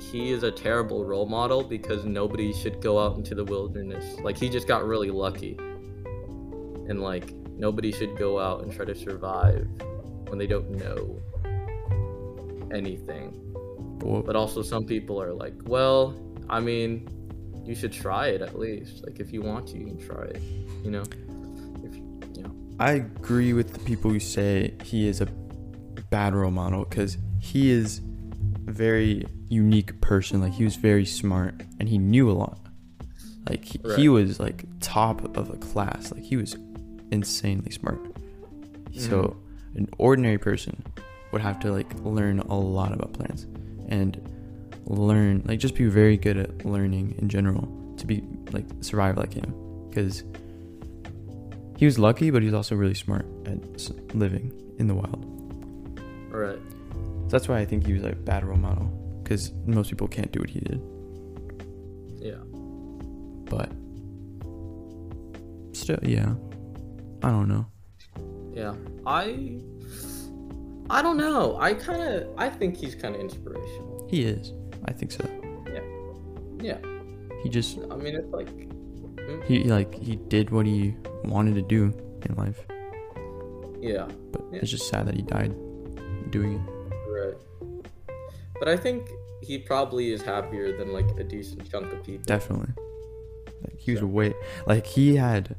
he is a terrible role model because nobody should go out into the wilderness. Like he just got really lucky. And like nobody should go out and try to survive when they don't know anything. well, But also, some people are like, well, I mean, you should try it at least. Like, if you want to, you can try it. You know, if you know, I agree with the people who say he is a bad role model because he is a very unique person. Like he was very smart and he knew a lot. Like he, he was like top of a class. Like he was insanely smart. So mm. an ordinary person would have to like learn a lot about plants and learn like just be very good at learning in general to be like survive like him because he was lucky but he was also really smart at living in the wild all right. that's why i think he was like a bad role model because most people can't do what he did Yeah. but still yeah i don't know Yeah. I. I don't know. I kind of. I think he's kind of inspirational. he is i think so Yeah. Yeah. He just I mean, it's like. Hmm? he like he did what he wanted to do in life Yeah. but Yeah. it's just sad that he died doing it Right. But I think he probably is happier than like a decent chunk of people. definitely like he was So- way like he had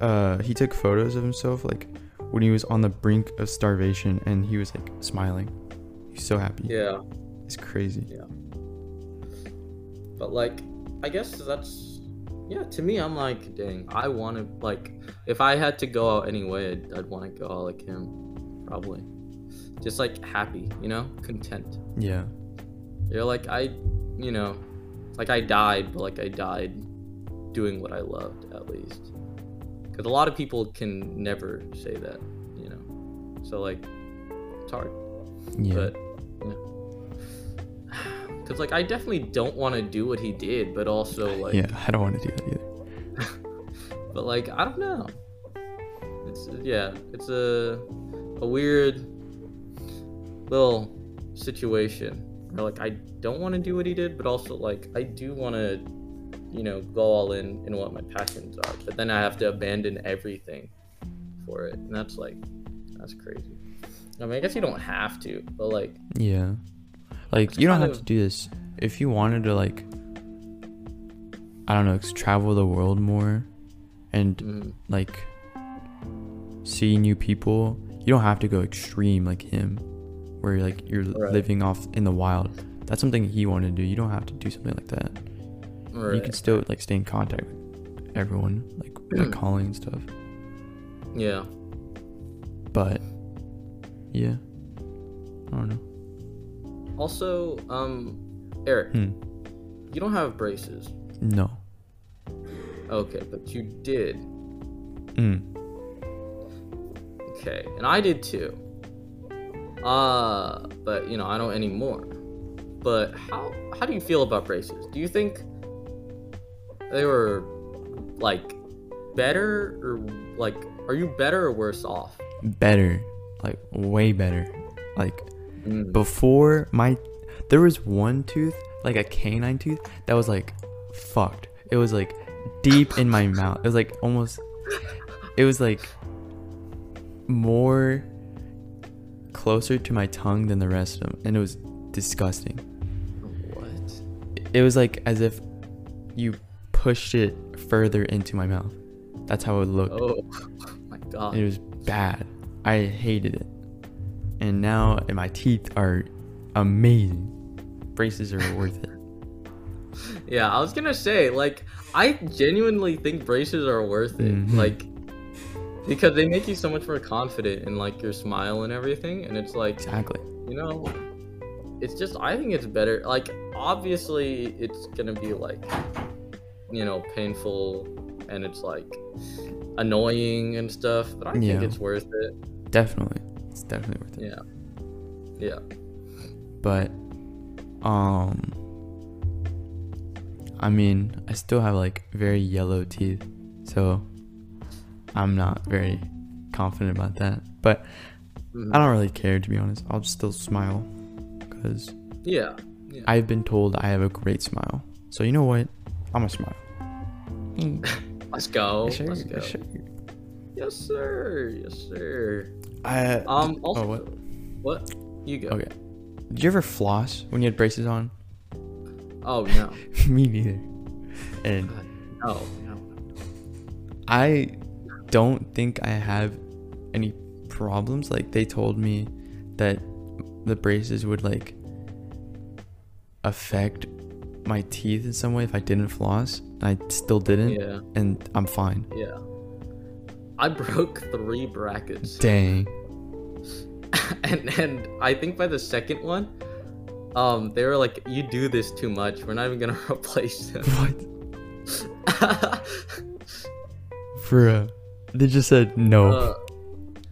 uh he took photos of himself like when he was on the brink of starvation and he was like smiling he's so happy Yeah. it's crazy Yeah, But like, I guess that's yeah. To me, I'm like, dang, I want to like, if I had to go out anyway, I'd, I'd want to go out like him, probably. Just like happy, you know, content. yeah You're like I, you know, like I died, but like I died doing what I loved at least. Because a lot of people can never say that, you know. So like, it's hard. yeah But yeah. Cause like I definitely don't want to do what he did, but also like yeah i don't want to do that either but like I don't know. It's yeah, it's a a weird little situation where like I don't want to do what he did, but also like I do want to, you know, go all in in what my passions are. But then I have to abandon everything for it, and that's like that's crazy. I mean, I guess you don't have to, but like Yeah. Like you don't have to do this if you wanted to like I don't know, travel the world more and mm, like see new people. You don't have to go extreme like him where like you're Right. living off in the wild. That's something he wanted to do. You don't have to do something like that. You can still like stay in contact with everyone, like like calling and stuff. yeah. But yeah. I don't know. Also, um, Eric, Hmm. you don't have braces. No. Okay, but you did. Mm. Okay, and I did too. Uh, but you know, I don't anymore. But how how do you feel about braces? Do you think they were like better or like are you better or worse off? Better. Like way better. Like Mm, before my there was one tooth like a canine tooth that was like fucked it was like deep in my mouth it was like almost it was like more closer to my tongue than the rest of them and it was disgusting What? it was like as if you pushed it further into my mouth that's how it looked Oh my god. it was bad. I hated it. And now and my teeth are amazing. Braces are worth it. Yeah, I was gonna say, like, I genuinely think braces are worth it. Mhm. Like, because they make you so much more confident in like your smile and everything, and it's like, Exactly. you know, it's just I think it's better. Like, obviously, it's gonna be like, you know, painful, and it's like annoying and stuff. But I think Yeah. it's worth it. Definitely. It's definitely worth it. Yeah, yeah. But um I mean, I still have like very yellow teeth. So I'm not very confident about that. But Mhm. I don't really care to be honest. I'll still smile cuz Yeah, yeah. I've been told I have a great smile. So you know what? I'm gonna smile. Let's go. Yes, sir. Let's go. Yes, sir. Yes, sir. Yes, sir. I, Um. Also, oh, what? What? You go. Okay. Did you ever floss when you had braces on? Oh no. Me neither. And No. No. I don't think I have any problems. Like they told me that the braces would like affect my teeth in some way if I didn't floss. I still didn't, Yeah. and I'm fine. Yeah. I broke three brackets, Dang. and and I think by the second one, um, they were like, "You do this too much. We're not even gonna replace them." What? For uh, they just said no. Uh,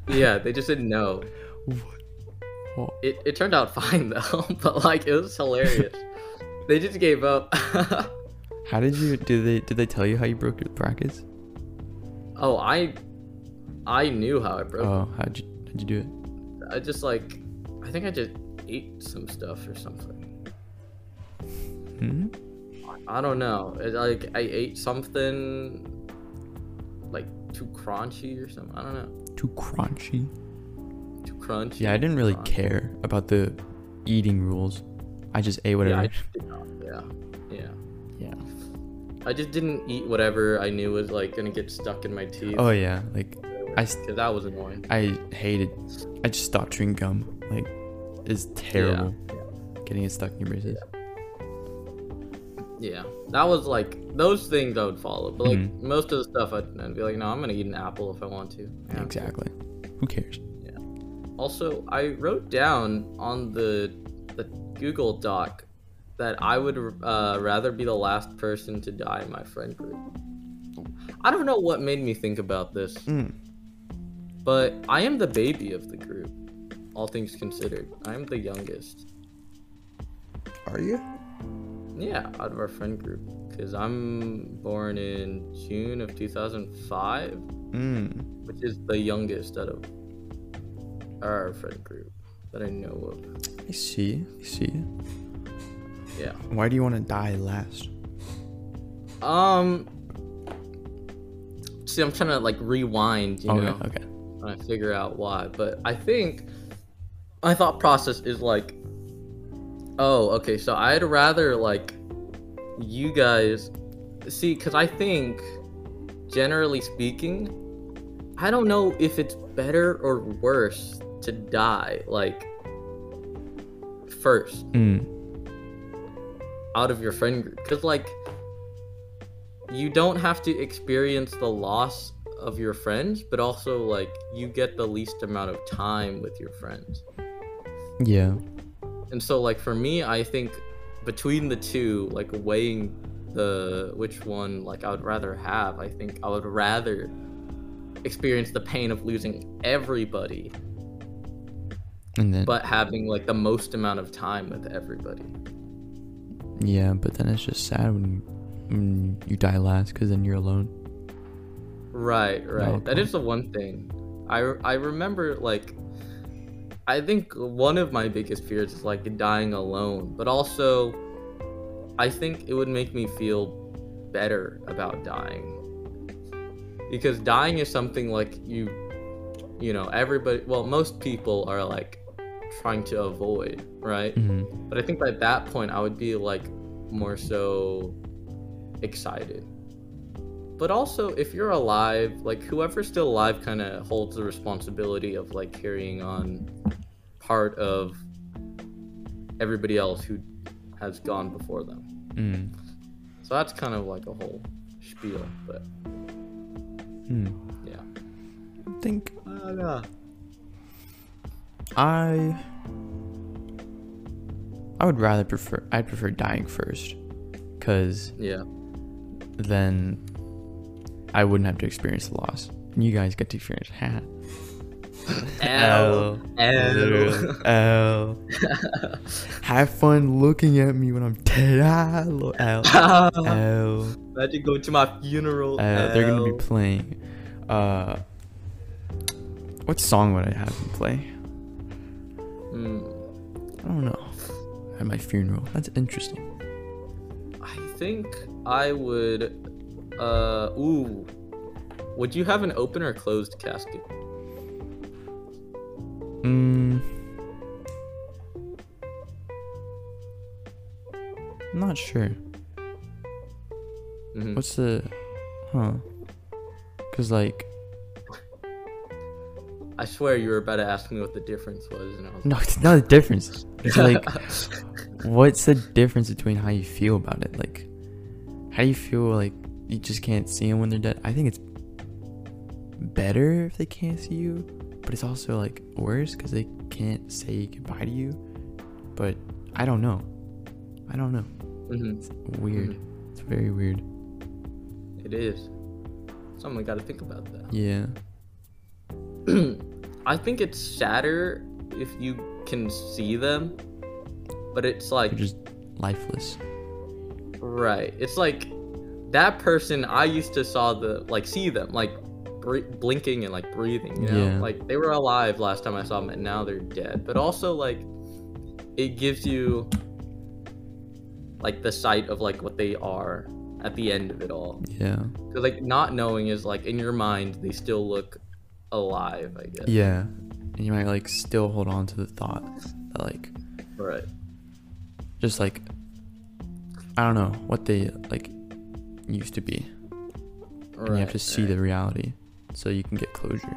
yeah, they just said no. What? It it turned out fine though, but like it was hilarious. They just gave up. How did you? Did they? Did they tell you how you broke your brackets? oh, I I knew how I broke. Oh, how'd you? How'd you do it? I just like, I think I just ate some stuff or something. Hmm? I don't know. It, like I ate something like too crunchy or something. I don't know. Too crunchy. Too crunchy. Yeah, I didn't really Crunchy. care about the eating rules. I just ate whatever. Yeah, I just did not. Yeah, yeah. Yeah. I just didn't eat whatever I knew was like gonna get stuck in my teeth. Oh yeah, like I. That was annoying. I hated. I just stopped chewing gum. Like, it's terrible. Yeah. Getting it stuck in your braces. Yeah, that was like those things I would follow, but like Mhm. most of the stuff I'd, I'd be like, no, I'm gonna eat an apple if I want to. Yeah. Exactly. Who cares? Yeah. Also, I wrote down on the the Google Doc that I would uh, rather be the last person to die in my friend group. I don't know what made me think about this, Mm. but I am the baby of the group. All things considered, I am the youngest. Are you? Yeah, out of our friend group, because I'm born in June of 2005, Mm. which is the youngest out of our friend group that I know of. I see. I see. Yeah. Why do you want to die last? Um. See, I'm trying to like rewind, you okay. know, Okay. trying to figure out why. But I think my thought process is like, oh, okay, so I'd rather like you guys see, because I think, generally speaking, I don't know if it's better or worse to die like first Mm. out of your friend group because like you don't have to experience the loss of your friends but also like you get the least amount of time with your friends Yeah. and so like for me i think between the two like weighing the which one like i would rather have i think i would rather experience the pain of losing everybody then. but having like the most amount of time with everybody Yeah, but then it's just sad when, when you die last because then you're alone. Right, right. That okay. is the one thing. I I remember like I think one of my biggest fears is like dying alone, but also I think it would make me feel better about dying. Because dying is something like you you know, everybody well, most people are like trying to avoid, right? Mm. But I think by that point I would be like more so excited. But also if you're alive, like whoever's still alive kind of holds the responsibility of like carrying on part of everybody else who has gone before them. Mm. So that's kind of like a whole spiel, but Mm. yeah. I think Uh, yeah. I. I would rather prefer. I'd prefer dying first, because Yeah. then I wouldn't have to experience the loss. And you guys get to experience. Ha. L. L. L. L. Have fun looking at me when I'm dead. Ah, lo- L. L. Imagine going to my funeral. Uh, they're gonna be playing. Uh, what song would I have them play? Hmm. I don't know. At my funeral. That's interesting. I think I would. Uh, ooh. Would you have an open or closed casket? Mm. I'm not sure. Mhm. What's the, huh? Cause like, I swear you were about to ask me what the difference was, and I was. no, it's not a difference. It's like, what's the difference between how you feel about it? Like, how do you feel like you just can't see them when they're dead? I think it's better if they can't see you, but it's also like worse because they can't say goodbye to you. But I don't know. I don't know. Mhm. It's weird. It's very weird. It is. Someone got to think about that. Yeah. I think it's sadder if you can see them, but it's like You're just lifeless. right. It's like that person I used to saw the like see them like br- blinking and like breathing. You know, Yeah. like they were alive last time I saw them, and now they're dead. But also like it gives you like the sight of like what they are at the end of it all. Yeah. Because like not knowing is like in your mind they still look alive. I guess. Yeah. And you might like still hold on to the thought that like Right. just like I don't know what they like used to be. Right. And you have to see the reality so you can get closure.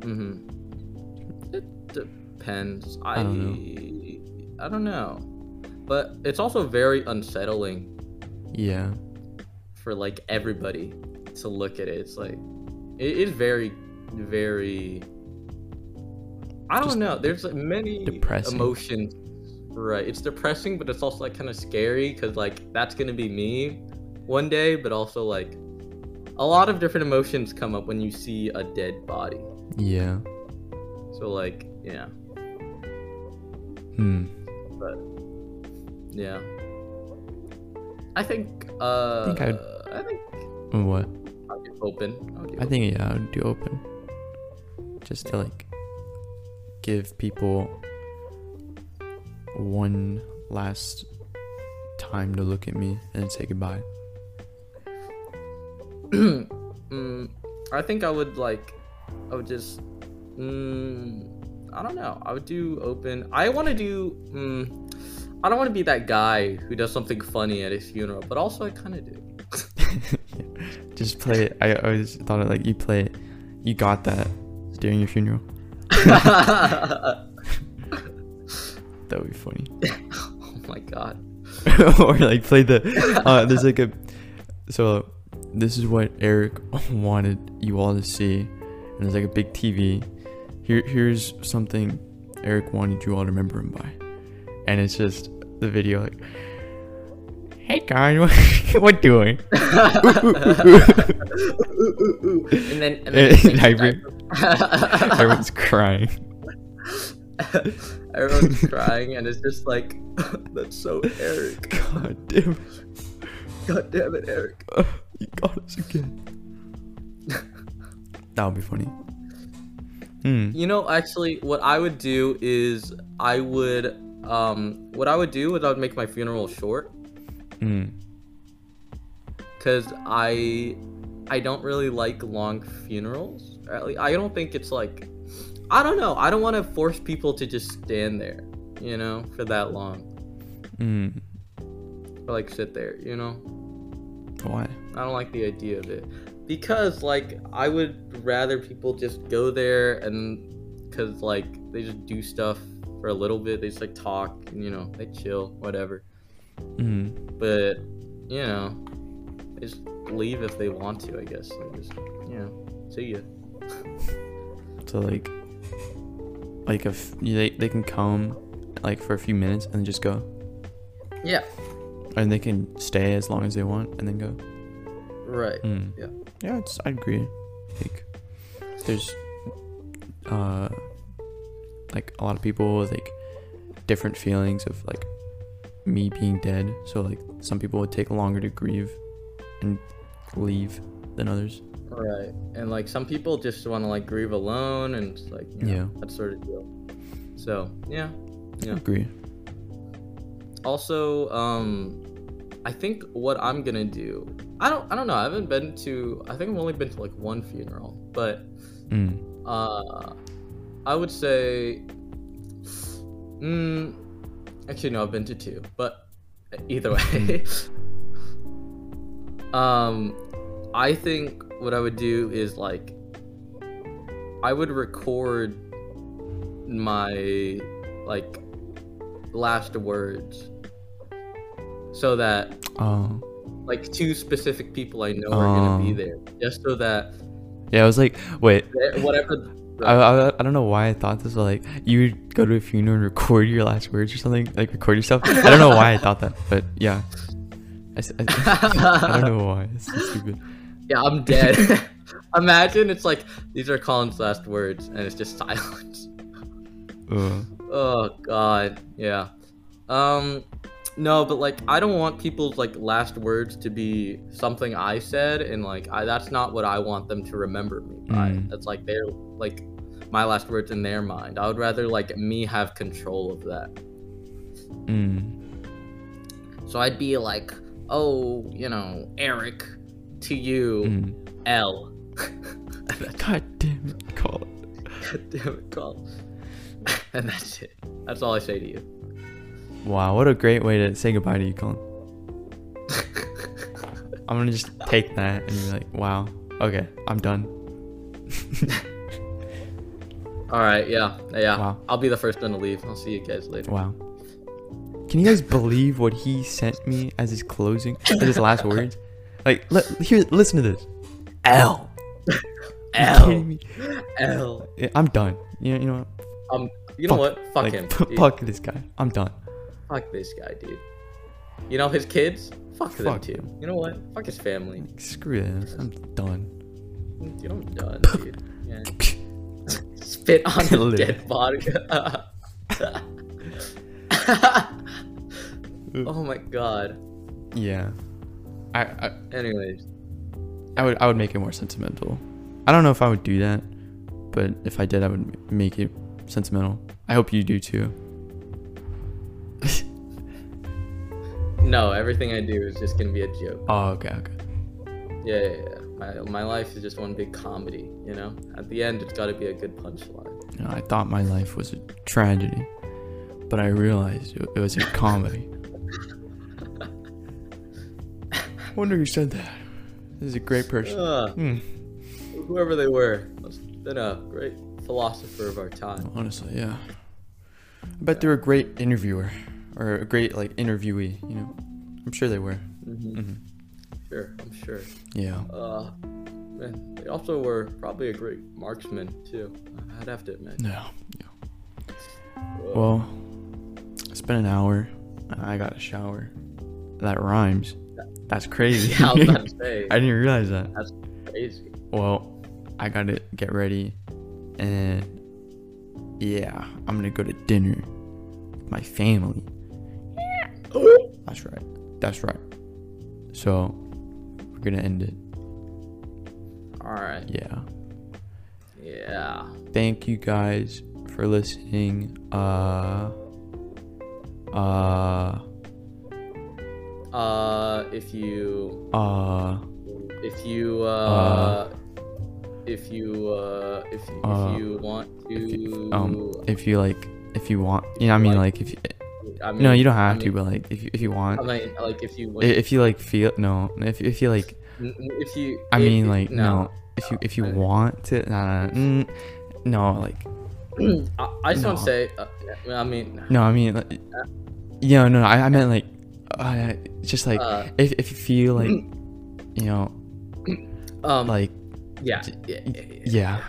Mm-hmm. It depends. I I don't I don't know. But it's also very unsettling Yeah. for like everybody to look at it. It's like it is very, very. I don't Just know. There's like, many depressing. emotions. Right. It's depressing, but it's also like kind of scary because like that's gonna be me one day. But also like a lot of different emotions come up when you see a dead body. Yeah. So like yeah, Hmm. but yeah. I think. Uh, think I'd- I think What? I'll do open. I'll do I think yeah, I would do open. Just to like give people one last time to look at me and say goodbye. mm, I think I would like, I would just, mm, I don't know. I would do open. I want to do. Mm, I don't want to be that guy who does something funny at his funeral, but also I kind of do. Just play it. I always thought it like you play it. You got that during your funeral. That would be funny. Oh my god. or like play the uh there's like a so this is what Eric wanted you all to see and there's like a big TV here here's something Eric wanted you all to remember him by and it's just the video like hey guys what, what doing and then, and then And I- everyone's crying. Everyone's crying, and it's just like, that's so Eric. god damn it. God damn it, Eric. you got us again. That would be funny. Hmm. You know, actually, what I would do is I would, um, what I would do is I would make my funeral short, hmm. Cause I, I don't really like long funerals. Or at least, I don't think it's like, I don't know. I don't want to force people to just stand there, you know, for that long, hmm or like sit there, you know. why I don't like the idea of it because like I would rather people just go there and because like they just do stuff for a little bit. They just like talk and you know they chill, whatever. hmm But you know, they just leave if they want to. I guess. They just you know, see ya. So like, like if they they can come like for a few minutes and then just go, Yeah. and they can stay as long as they want and then go. Right. Mm. Yeah. Yeah, it's I agree. Like, there's uh, like a lot of people with like different feelings of like me being dead. So like some people would take longer to grieve and leave than others. Right. And like some people just want to like grieve alone and like you know, Yeah. that sort of deal. So yeah. I Yeah. agree. also um i think what i'm gonna do i don't i don't know i haven't been to i think i've only been to like one funeral but Mm. uh i would say mm, actually no i've been to two but either way um i think what i would do is like i would record my like last words so that Oh. like two specific people i know are gonna be Oh. there just so that Yeah, I was like, wait, whatever I, I, I don't know why I thought this, but like you would go to a funeral and record your last words or something, like record yourself. I don't know why I thought that, but yeah. I I don't know why. It's so stupid. Yeah i'm dead imagine it's like these are colin's last words and it's just silence Ugh. Oh god, yeah. Um no, but like I don't want people's like last words to be something I said and like I that's not what I want them to remember me by. Mm. That's like their like my last words in their mind. I would rather like me have control of that. Mm. So I'd be like, "Oh, you know, Eric to you, Mm. L." God damn it, call God damn it, Colin. and that's it. That's all I say to you. Wow, what a great way to say goodbye to you, Colin. I'm gonna just take that and be like, wow, okay, I'm done. All right, yeah, yeah. Wow. I'll be the first one to leave. I'll see you guys later. Wow. Can you guys believe what he sent me as his closing, as his last words? Like, let, here, listen to this. L. You kidding me? L. Yeah, I'm done. You know, you know what? Um, you know Fuck- what? Fuck like, him. dude. fuck this guy. I'm done. Fuck this guy, dude. You know his kids? Fuck, them too. them. You know what? Fuck his family. Like, screw this. I'm done. Dude, I'm done, dude. Yeah. Spit on his dead body. oh my god. Yeah. I, I Anyways, I would I would make it more sentimental. I don't know if I would do that, but if I did, I would make it sentimental. I hope you do too. no, everything I do is just gonna be a joke. Oh, okay, okay. Yeah, yeah, yeah. My, my life is just one big comedy, you know? At the end, it's gotta be a good punchline. You know, I thought my life was a tragedy, but I realized it, it was a comedy. Wonder who said that. This is a great person. Uh, Hmm. whoever they were, must have been a great philosopher of our time. Honestly, yeah. I bet they're a great interviewer or a great like interviewee. You know, I'm sure they were. hmm hmm Sure, I'm sure. Yeah. Uh, man, they also were probably a great marksman, too. I'd have to admit. No. Yeah. Uh, Well, it's been an hour. and I got a shower. That rhymes. That's crazy. yeah, I was about to say. I didn't realize that. That's crazy. Well, I gotta get ready, and yeah, I'm gonna go to dinner with my family. Yeah. That's right. That's right. So we're gonna end it. Alright. Yeah. Yeah. Thank you guys for listening. Uh. Uh. Uh, if you Uh. if you uh, if you uh if you, uh, if you want to If you, um, if you like, if you want, you know, I mean, Like, like, if you, I mean, no, you don't have I to, but like, if you, if you want, I mean, like if you if you like feel, no, if if you like, if you I if- mean, like, no, if you if you I- want to, nah, nah, mm, no, like, I, I just want No. to say uh, I mean no, I mean, like, yeah, no, no, I, I meant like, uh, just like uh, if, if you feel like mm. you know um like yeah. yeah, yeah. yeah.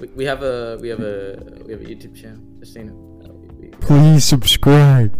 We, we have a we have a we have a youtube channel. Just saying. Uh, Please subscribe.